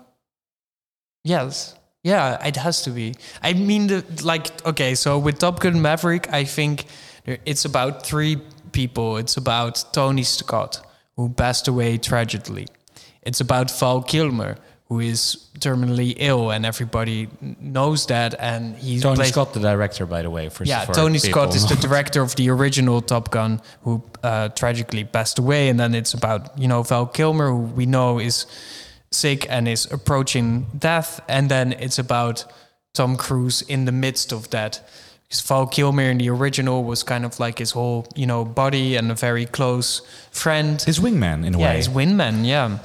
yes. Yeah, it has to be. I mean, the, like, okay, so with Top Gun Maverick, I think it's about three people. It's about Tony Scott, who passed away tragically. It's about Val Kilmer, who is terminally ill, and everybody knows that. And he's Tony played- Scott, the director, by the way. For yeah, Tony people. Scott is the director of the original Top Gun, who uh, tragically passed away, and then it's about you know Val Kilmer, who we know is sick and is approaching death, and then it's about Tom Cruise in the midst of that. Because Val Kilmer in the original was kind of like his whole you know buddy and a very close friend, his wingman in a yeah, way. his wingman, yeah.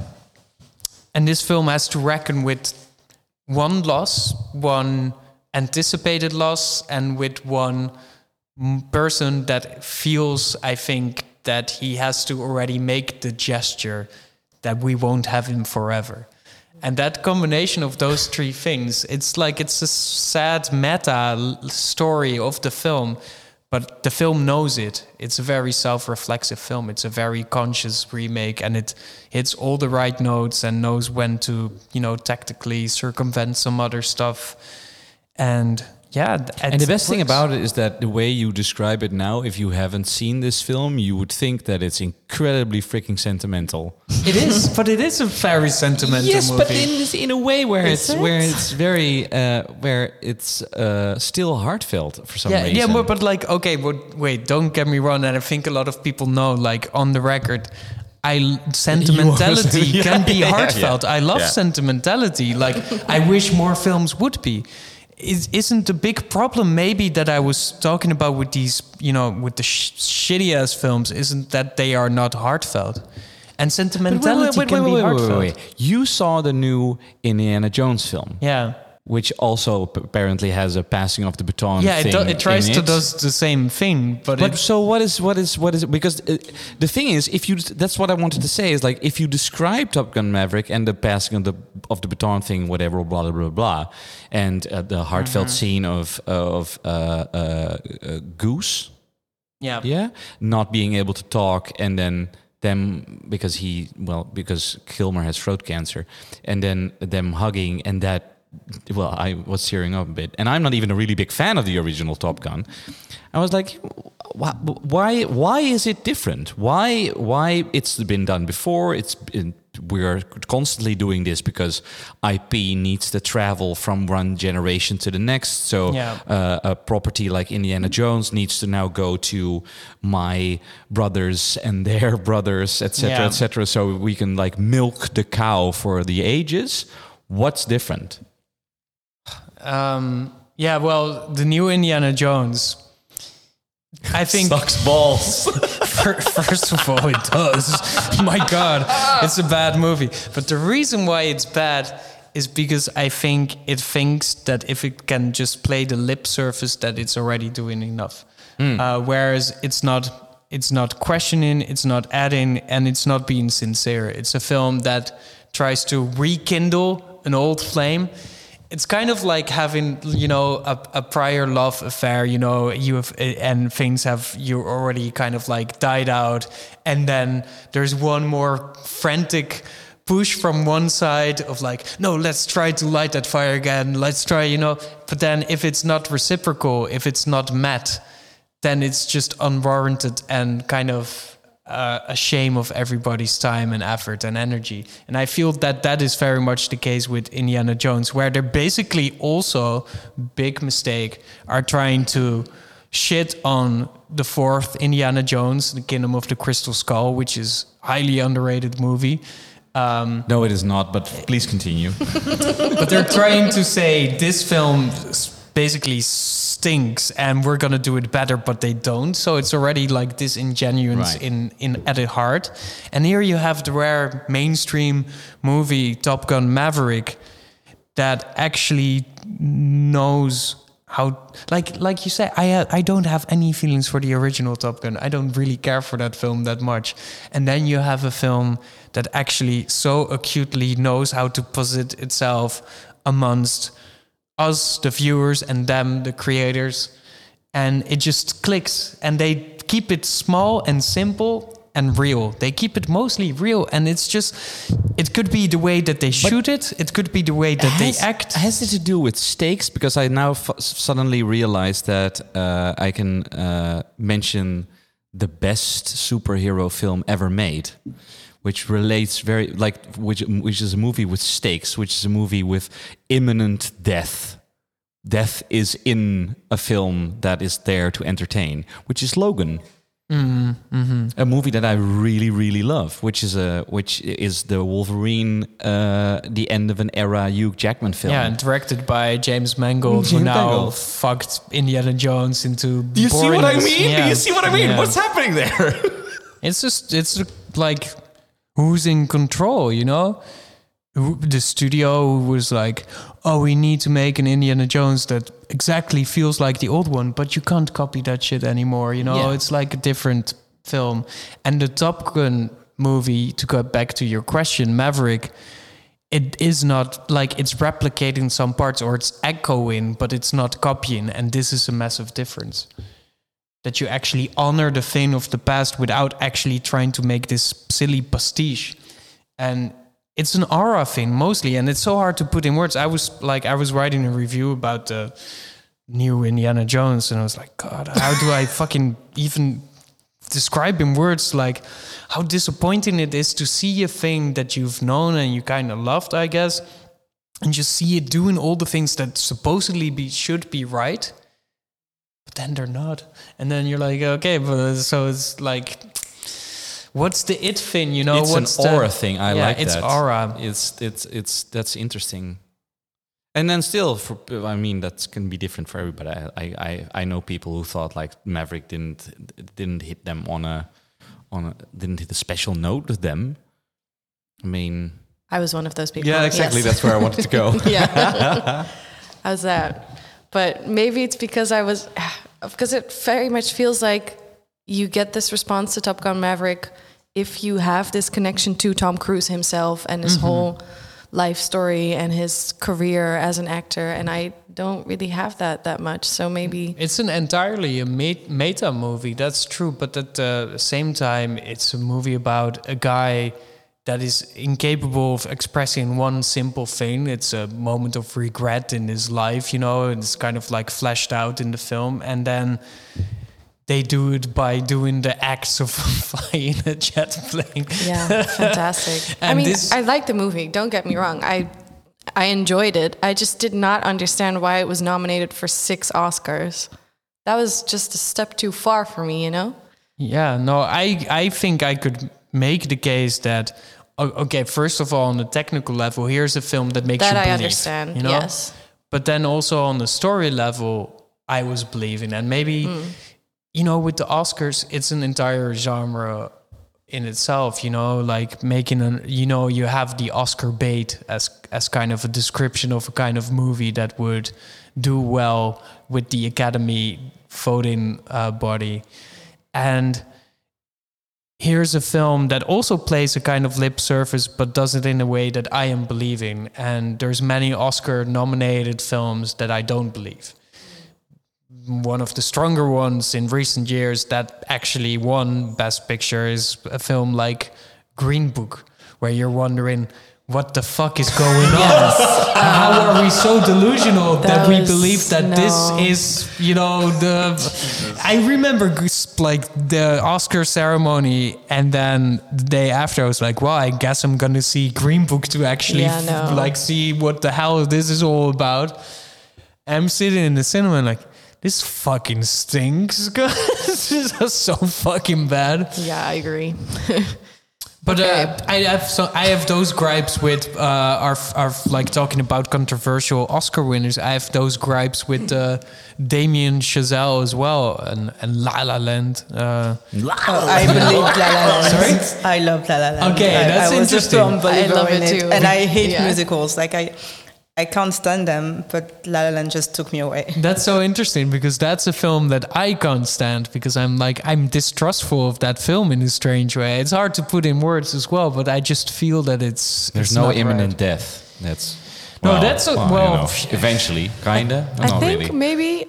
And this film has to reckon with one loss, one anticipated loss, and with one person that feels, I think, that he has to already make the gesture that we won't have him forever. And that combination of those three things, it's like it's a sad meta story of the film, but the film knows it. It's a very self-reflexive film. It's a very conscious remake, and it hits all the right notes and knows when to, you know, tactically circumvent some other stuff. And yeah, And the best thing about it is that the way you describe it now, if you haven't seen this film, you would think that it's incredibly freaking sentimental. it is, but it is a very sentimental yes, movie. but in in a way where Is it's it? where it's very uh, where it's uh, still heartfelt for some yeah, reason. yeah, but, but like, okay, but wait, don't get me wrong. And I think a lot of people know, like, on the record, I sentimentality Yeah, can be yeah, heartfelt. yeah. I love sentimentality. Like, I wish more films would be. Is, isn't the big problem maybe that I was talking about with these, you know, with the sh- shitty ass films? Isn't that they are not heartfelt? And sentimentality can be heartfelt. You saw the new Indiana Jones film, Yeah. Which also apparently has a passing of the baton. Yeah, it, do, it tries to it. does the same thing, but, But so what is what is what is it? Because uh, the thing is, if you that's what I wanted to say is like if you describe Top Gun Maverick and the passing of the of the baton thing, whatever, blah blah blah blah, and uh, the heartfelt Mhm. scene of of uh, uh, uh, Goose, yeah, yeah, not being able to talk, and then them because he well because Kilmer has throat cancer, and then them hugging and that. Well, I was tearing up a bit, and I'm not even a really big fan of the original Top Gun. I was like, why, why, why is it different? Why, why it's been done before? It's been, we're constantly doing this because IP needs to travel from one generation to the next. So Yeah. uh, a property like Indiana Jones needs to now go to my brothers and their brothers, etc., Yeah. etc. So we can like milk the cow for the ages. What's different? Um, yeah, well, the new Indiana Jones. I think Sucks balls. First of all, it does. My God, it's a bad movie. But the reason why it's bad is because I think it thinks that if it can just play the lip surface, that it's already doing enough. Uh, whereas it's not, it's not questioning, it's not adding, and it's not being sincere. It's a film that tries to rekindle an old flame. It's kind of like having, you know, a, a prior love affair. You know, you have, and things have you already kind of like died out, and then there's one more frantic push from one side of like, no, let's try to light that fire again. Let's try, you know. But then if it's not reciprocal, if it's not met, then it's just unwarranted and kind of uh, a shame of everybody's time and effort and energy. And I feel that that is very much the case with Indiana Jones, where they're basically also big mistake are trying to shit on the fourth Indiana Jones, The Kingdom of the Crystal Skull, which is highly underrated movie. Um, no, it is not. But please continue. but they're trying to say this film basically stinks and we're gonna do it better, but they don't. So it's already like disingenuous Right. in in at its heart. And here you have the rare mainstream movie Top Gun Maverick that actually knows how like like you say I uh, I don't have any feelings for the original Top Gun. I don't really care for that film that much. And then you have a film that actually so acutely knows how to posit itself amongst us the viewers and them the creators and it just clicks and they keep it small and simple and real. They keep it mostly real and it's just it could be the way that they shoot it, it could be the way that they has, act. Has it to do with stakes? Because I now suddenly realize that uh, I can uh, mention the best superhero film ever made, which relates very like which which is a movie with stakes, which is a movie with imminent death. Death is in a film that is there to entertain, which is Logan. Mm, mhm. A movie that I really, really love, which is a which is the Wolverine, uh, the end of an era Hugh Jackman film. Yeah, and directed by James Mangold, who now Mangold. fucked Indiana Jones into. Do you see what I boringness. mean? Do you see what I mean? Yeah. What's happening there? It's just it's like who's in control, you know? The studio was like, "Oh, we need to make an Indiana Jones that exactly feels like the old one, but you can't copy that shit anymore." You know, Yeah. it's like a different film. And the Top Gun movie, to go back to your question, Maverick, it is not like it's replicating some parts or it's echoing, but it's not copying. And this is a massive difference. That you actually honor the thing of the past without actually trying to make this silly pastiche. And it's an aura thing mostly, and it's so hard to put in words. I was like, I was writing a review about the new Indiana Jones, and I was like, God, how do I fucking even describe in words like how disappointing it is to see a thing that you've known and you kind of loved, I guess, and just see it doing all the things that supposedly be should be right, but then they're not. And then you're like, okay, but uh, so it's like, what's the it thing? You know, it's what's an the, aura thing. I Yeah, like it's that. aura. It's it's it's that's interesting. And then still, for I mean, that can be different for everybody. I, I I I know people who thought like Maverick didn't didn't hit them on a on a didn't hit a special note with them. I mean, I was one of those people. Yeah, exactly. yes. That's where I wanted to go. yeah. How's that? But maybe it's because I was, because it very much feels like you get this response to Top Gun Maverick if you have this connection to Tom Cruise himself and his Mhm. whole life story and his career as an actor. And I don't really have that that much. So maybe It's an entirely a meta movie. That's true, but at the same time, it's a movie about a guy that is incapable of expressing one simple thing. It's a moment of regret in his life, you know. and It's kind of like fleshed out in the film, and then they do it by doing the acts of flying a jet plane. Yeah, fantastic. I mean, I like the movie. Don't get me wrong. I I enjoyed it. I just did not understand why it was nominated for six Oscars. That was just a step too far for me, you know. Yeah, no, I I think I could make the case that okay, first of all, on the technical level, here's a film that makes That you I believe. understand, You know? yes. But then also on the story level, I was believing, and maybe Mm. you know, with the Oscars, it's an entire genre in itself. You know, like making an you know you have the Oscar bait as as kind of a description of a kind of movie that would do well with the Academy voting uh, body, and here's a film that also plays a kind of lip service but does it in a way that I am believing. And there's many Oscar nominated films that I don't believe. One of the stronger ones in recent years that actually won best picture is a film like Green Book where you're wondering what the fuck is going on? How are we so delusional that, That we was- believe that this is, you know, the. I remember like the Oscar ceremony, and then the day after, I was like, well, I guess I'm gonna see Green Book to actually Yeah, no. like see what the hell this is all about. I'm sitting in the cinema and like. This fucking stinks. this is so fucking bad. Yeah, I agree. But uh, I have so I have those gripes with uh, our our like talking about controversial Oscar winners. I have those gripes with uh, Damien Chazelle as well and and La La Land. Uh, Oh, I believe La La Land. Sorry? I love La La Land. Okay, I, that's I was interesting. a firm believer I love in it it, too. and I hate Yeah. musicals. Like I, I can't stand them. But La La Land just took me away. that's so interesting because that's a film that I can't stand because I'm like I'm distrustful of that film in a strange way. It's hard to put in words as well, but I just feel that it's There's it's no imminent right. death. That's No, well, that's a- you well, know, eventually, kinda. I not think really. maybe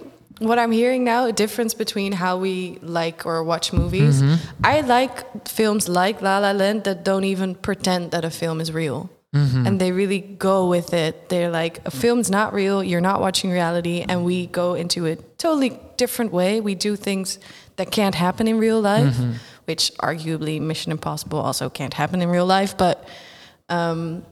what I'm hearing now, a difference between how we like or watch movies. Mhm. I like films like La La Land that don't even pretend that a film is real. Mhm. And they really go with it. They're like, a film's not real, you're not watching reality, and we go into a totally different way. We do things that can't happen in real life, Mhm. which arguably Mission Impossible also can't happen in real life, but um,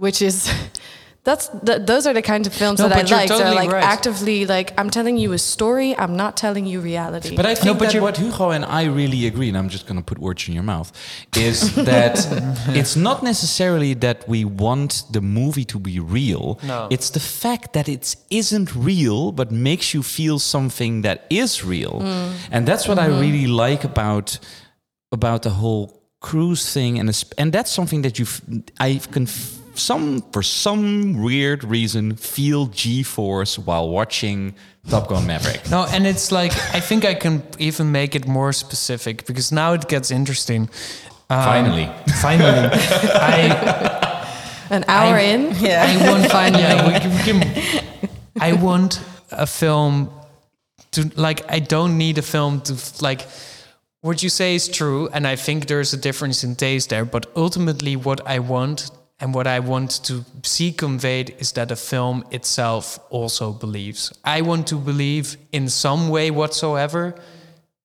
which is that's th- those are the kinds of films No, that I but you're like. They're totally like right. actively like I'm telling you a story. I'm not telling you reality. But I think that what Hugo and I really agree, and I'm just going to put words in your mouth, is that it's not necessarily that we want the movie to be real. No. It's the fact that it isn't real, but makes you feel something that is real, Mm. and that's what Mhm. I really like about about the whole Cruise thing, and and that's something that you I can. F- Some for some weird reason feel G-force while watching Top Gun Maverick. No, and it's like I think I can even make it more specific because now it gets interesting. Um, Finally. finally, I An hour I- in, I want finally. Yeah, we can, we can- I want a film to like. I don't need a film to like. What you say is true, and I think there's a difference in taste there. But ultimately, what I want and what I want to see conveyed is that a film itself also believes. I want to believe in some way whatsoever,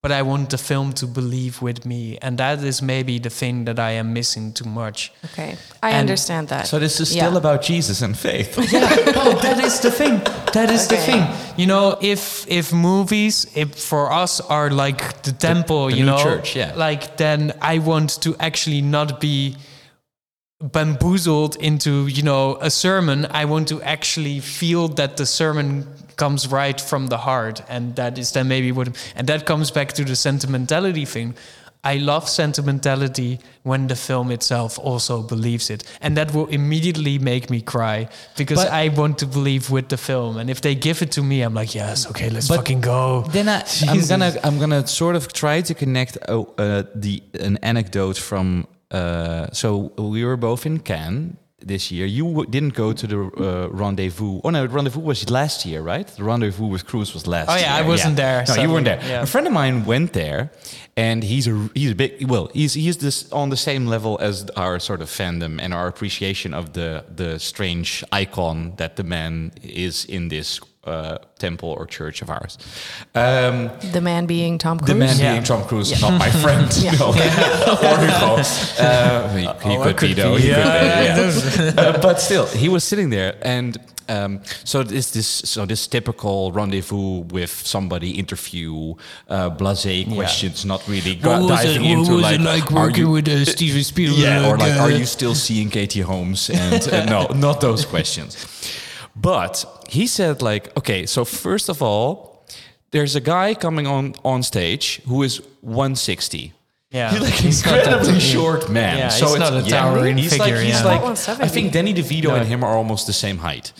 but I want the film to believe with me, and that is maybe the thing that I am missing too much. Okay, I And- understand that. So this is Yeah. still about Jesus and faith. yeah, no, that is the thing. That is the thing. You know, if if movies, if for us are like the temple, the you new know, church, yeah. like then I want to actually not be bamboozled into you know a sermon. I want to actually feel that the sermon comes right from the heart, and that is then maybe what, and that comes back to the sentimentality thing. I love sentimentality when the film itself also believes it. And that will immediately make me cry because But- I want to believe with the film. And if they give it to me, I'm like, yes, okay, let's fucking go. Then I, I'm gonna I'm gonna sort of try to connect uh, uh, the an anecdote from. Uh, so we were both in Cannes this year. You w- didn't go to the uh, rendezvous. Oh no, the rendezvous was last year, right? The rendezvous with Cruise was last. Oh, yeah, year. I wasn't there, No, you weren't there. Yeah. A friend of mine went there, and he's a he's a big well he's he's this on the same level as our sort of fandom and our appreciation of the the strange icon that the man is in this uh, temple or church of ours. Um, the man being Tom Cruise. the man Yeah. being Tom Cruise, Yeah. not my friend. Yeah. No. or Hugo. Uh, he, he Oh, could be though. be. He Yeah, yeah. Uh, but still, he was sitting there, and um, so this this so this typical rendezvous with somebody interview, uh, blasé questions, not really What go- was it- diving what into was like, it like are working you- with, uh, Steven Spielberg, Yeah, or like, uh, are you still seeing Katie Holmes? And uh, no, not those questions. But he said like, okay, so first of all, there's a guy coming on on stage who is 160. Yeah. He's like He's incredibly that- short man. Yeah, so he's it's, not a yeah, towering he's figure, Like, he's yeah. like, I think Danny DeVito No. and him are almost the same height.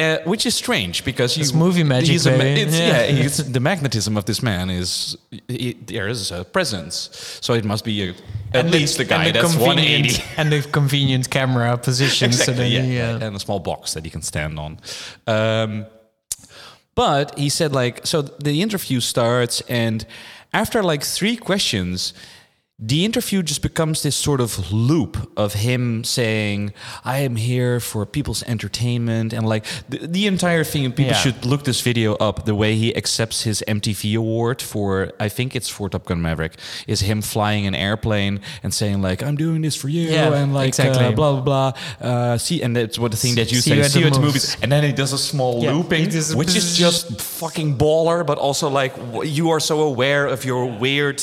Uh, which is strange because you, It's movie magic, he's a ma- baby. it's- Yeah. yeah, the magnetism of this man is he, there is a presence. So it must be a, at And least the, guy that's convenient- 180. And the convenient camera position. so Exactly, that yeah, he, uh, and a small box that he can stand on. Um, but he said, like, so the interview starts, and after like three questions, the interview just becomes this sort of loop of him saying, I am here for people's entertainment. And like the, the entire thing, and people Yeah. should look this video up. The way he accepts his MTV award for, I think it's for Top Gun Maverick, is him flying an airplane and saying, like, I'm doing this for you. Yeah, and like, exactly. uh, blah, blah, blah. Uh, see, and that's what the thing that you See say, you see you at the movies. movies. And then he does a small Yeah, looping, a which is just fucking baller, but also like w- you are so aware of your weird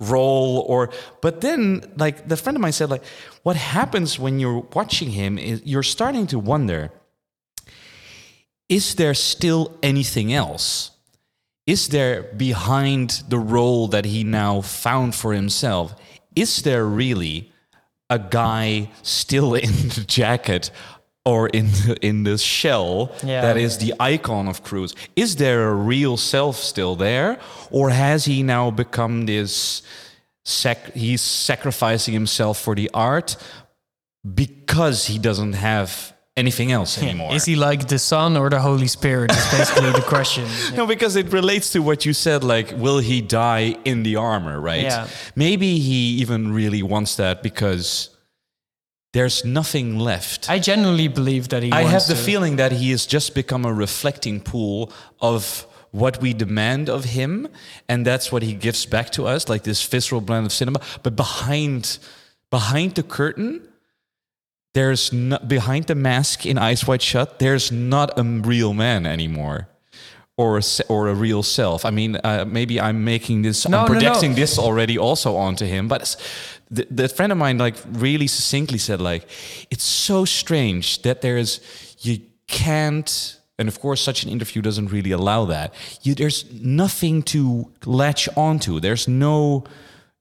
role or but then like the friend of mine said like what happens when you're watching him is you're starting to wonder is there still anything else? Is there behind the role that he now found for himself is there really a guy still in the jacket or in the, in the shell Yeah. that is the icon of Cruise. Is there a real self still there, or has he now become this? Sac- he's sacrificing himself for the art because he doesn't have anything else anymore. Is he like the Son or the Holy Spirit? Is basically the question. No, because it relates to what you said. Like, will he die in the armor? Right? Yeah. Maybe he even really wants that because there's nothing left. I genuinely believe that he. I have the to. feeling that he has just become a reflecting pool of what we demand of him, and that's what he gives back to us, like this visceral blend of cinema. But behind, behind the curtain, there's not behind the mask in Eyes Wide Shut. There's not a real man anymore. Or a, or a real self. I mean, uh, maybe I'm making this, No, I'm no, no. projecting this already also onto him. But the, the friend of mine, like, really succinctly said, like, it's so strange that there's you can't, and of course, such an interview doesn't really allow that. You, there's nothing to latch onto. There's no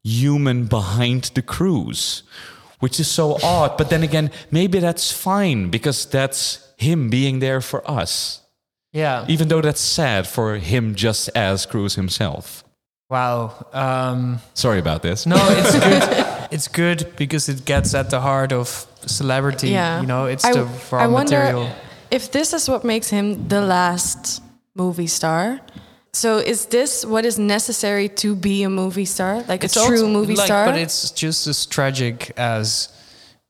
human behind the cruise, which is so odd. But then again, maybe that's fine because that's him being there for us. Yeah. Even though that's sad for him just as cruise himself. Wow. Um, Sorry about this. no, it's good. it's good because it gets at the heart of celebrity. Yeah. You know, it's I, the raw I wonder material. if this is what makes him the last movie star. So is this what is necessary to be a movie star, like a true also- movie like, star? But it's just as tragic as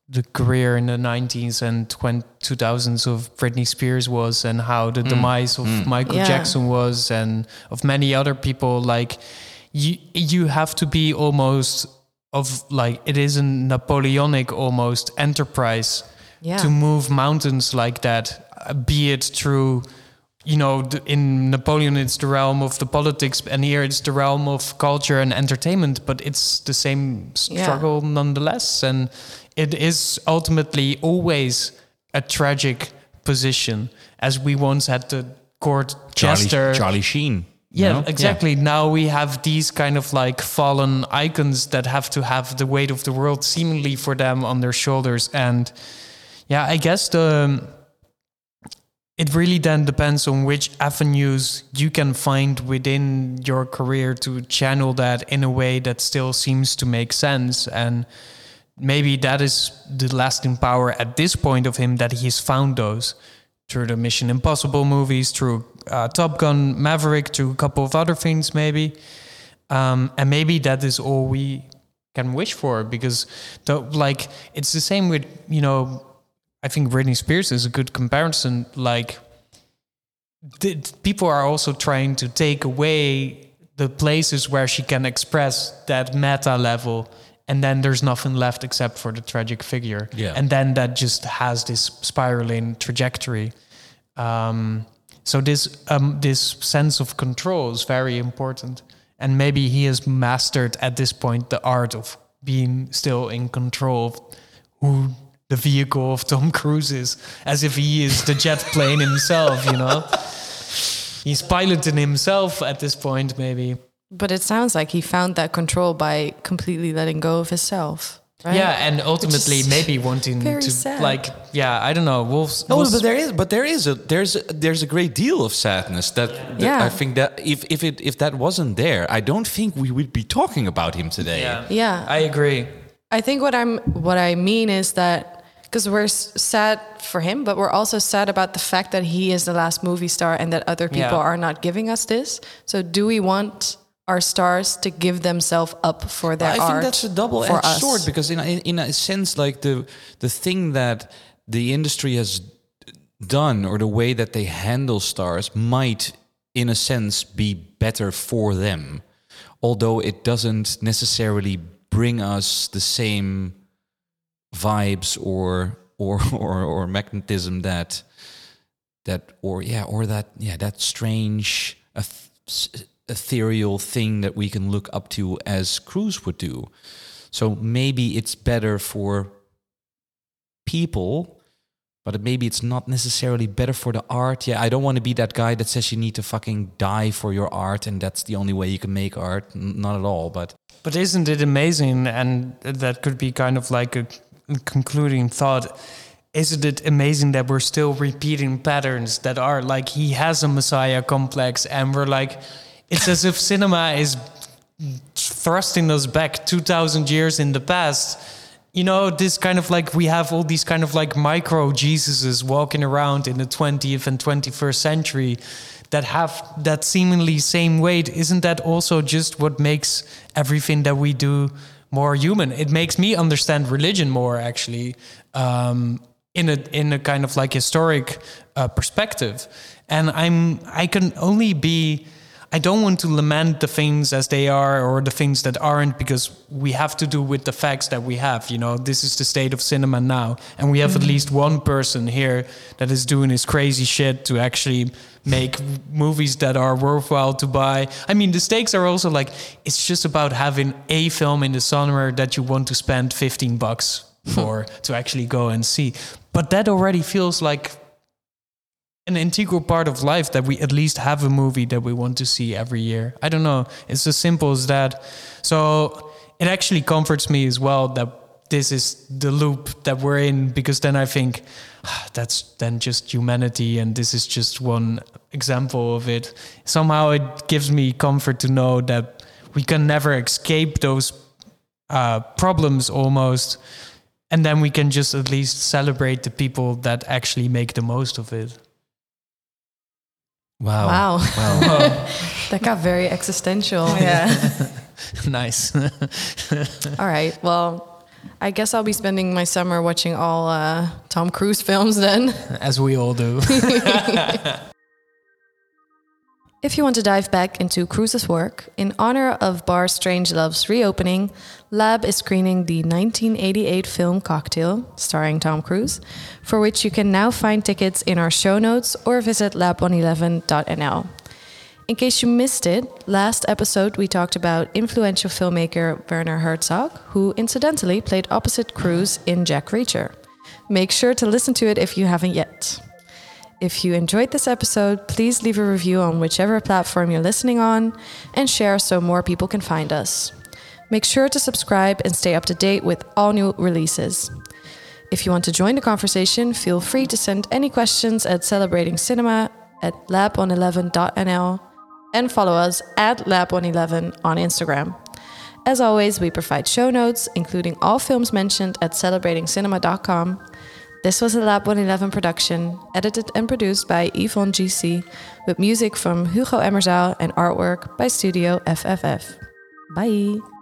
the career in the 90s and 20, 2000s of Britney Spears was, and how the Mm. demise of Mm. Michael Yeah. Jackson was, and of many other people. Like you, you have to be almost of like it is a Napoleonic almost enterprise Yeah. to move mountains like that, uh, be it through you know, in Napoleon, it's the realm of the politics, and here it's the realm of culture and entertainment, but it's the same Yeah. struggle nonetheless. And it is ultimately always a tragic position, as we once had the court jester. Charlie, Charlie Sheen. Yeah, know? exactly. Now we have these kind of like fallen icons that have to have the weight of the world seemingly for them on their shoulders. And yeah, I guess the it really then depends on which avenues you can find within your career to channel that in a way that still seems to make sense and maybe that is the lasting power at this point of him that he's found those through the mission impossible movies through uh, top gun maverick through a couple of other things maybe um, and maybe that is all we can wish for because the, like it's the same with you know I think Britney Spears is a good comparison. Like, people are also trying to take away the places where she can express that meta level, and then there's nothing left except for the tragic figure. Yeah. And then that just has this spiraling trajectory. Um, so this um, this sense of control is very important, and maybe he has mastered at this point the art of being still in control of who the vehicle of Tom Cruise is, as if he is the jet plane himself. You know, he's piloting himself at this point, maybe. But it sounds like he found that control by completely letting go of himself. Right? Yeah, and ultimately maybe wanting very to sad. like, yeah, I don't know. We'll, No, we'll but there is, but there is a there's a, there's a great deal of sadness that, that Yeah. I think that if if it if that wasn't there, I don't think we would be talking about him today. yeah, Yeah. I agree. I think what I'm what I mean is that because we're sad for him, but we're also sad about the fact that he is the last movie star and that other people Yeah. are not giving us this. So do we want are stars to give themselves up for their I art. think that's a double-edged for us. sword because in, in in a sense, like the the thing that the industry has done or the way that they handle stars might, in a sense, be better for them, although it doesn't necessarily bring us the same vibes or or or, or magnetism that that or yeah or that yeah that strange s- ethereal thing that we can look up to as crews would do. So maybe it's better for people, but maybe it's not necessarily better for the art. Yeah, I don't want to be that guy that says you need to fucking die for your art and that's the only way you can make art. N- Not at all, but But isn't it amazing? And that could be kind of like a concluding thought. Isn't it amazing that we're still repeating patterns that are like he has a messiah complex, and we're like, it's as if cinema is thrusting us back 2,000 years in the past. You know, this kind of like we have all these kind of like micro Jesuses walking around in the 20th and 21st century that have that seemingly same weight. Isn't that also just what makes everything that we do more human? It makes me understand religion more, actually, um, in a in a kind of like historic uh, perspective. And I'm I can only be I don't want to lament the things as they are or the things that aren't because we have to do with the facts that we have. You know, this is the state of cinema now. And we have at mm-hmm. least one person here that is doing his crazy shit to actually make movies that are worthwhile to buy. I mean, the stakes are also like it's just about having a film in the summer that you want to spend 15 bucks for to actually go and see. But that already feels like an integral part of life that we at least have a movie that we want to see every year. I don't know. It's as simple as that. So it actually comforts me as well that this is the loop that we're in because then I think "Ah, that's then just humanity and this is just one example of it. Somehow it gives me comfort to know that we can never escape those uh, problems almost. And then we can just at least celebrate the people that actually make the most of it. Wow. Wow. Wow. that got very existential. Yeah. nice. All right. Well, I guess I'll be spending my summer watching all uh, Tom Cruise films then. As we all do. If you want to dive back into Cruise's work, in honor of Bar Strange Love's reopening, Lab is screening the 1988 film Cocktail, starring Tom Cruise, for which you can now find tickets in our show notes or visit lab111.nl. In case you missed it, last episode we talked about influential filmmaker Werner Herzog, who incidentally played opposite Cruise in Jack Reacher. Make sure to listen to it if you haven't yet. If you enjoyed this episode, please leave a review on whichever platform you're listening on and share so more people can find us. Make sure to subscribe and stay up to date with all new releases. If you want to join the conversation, feel free to send any questions at celebrating cinema at lab111.nl and follow us at lab111 on Instagram. As always, we provide show notes, including all films mentioned at celebratingcinema.com. This was a Lab 111 production, edited and produced by Yvonne GC, with music from Hugo Emmerzaal and artwork by Studio FFF. Bye!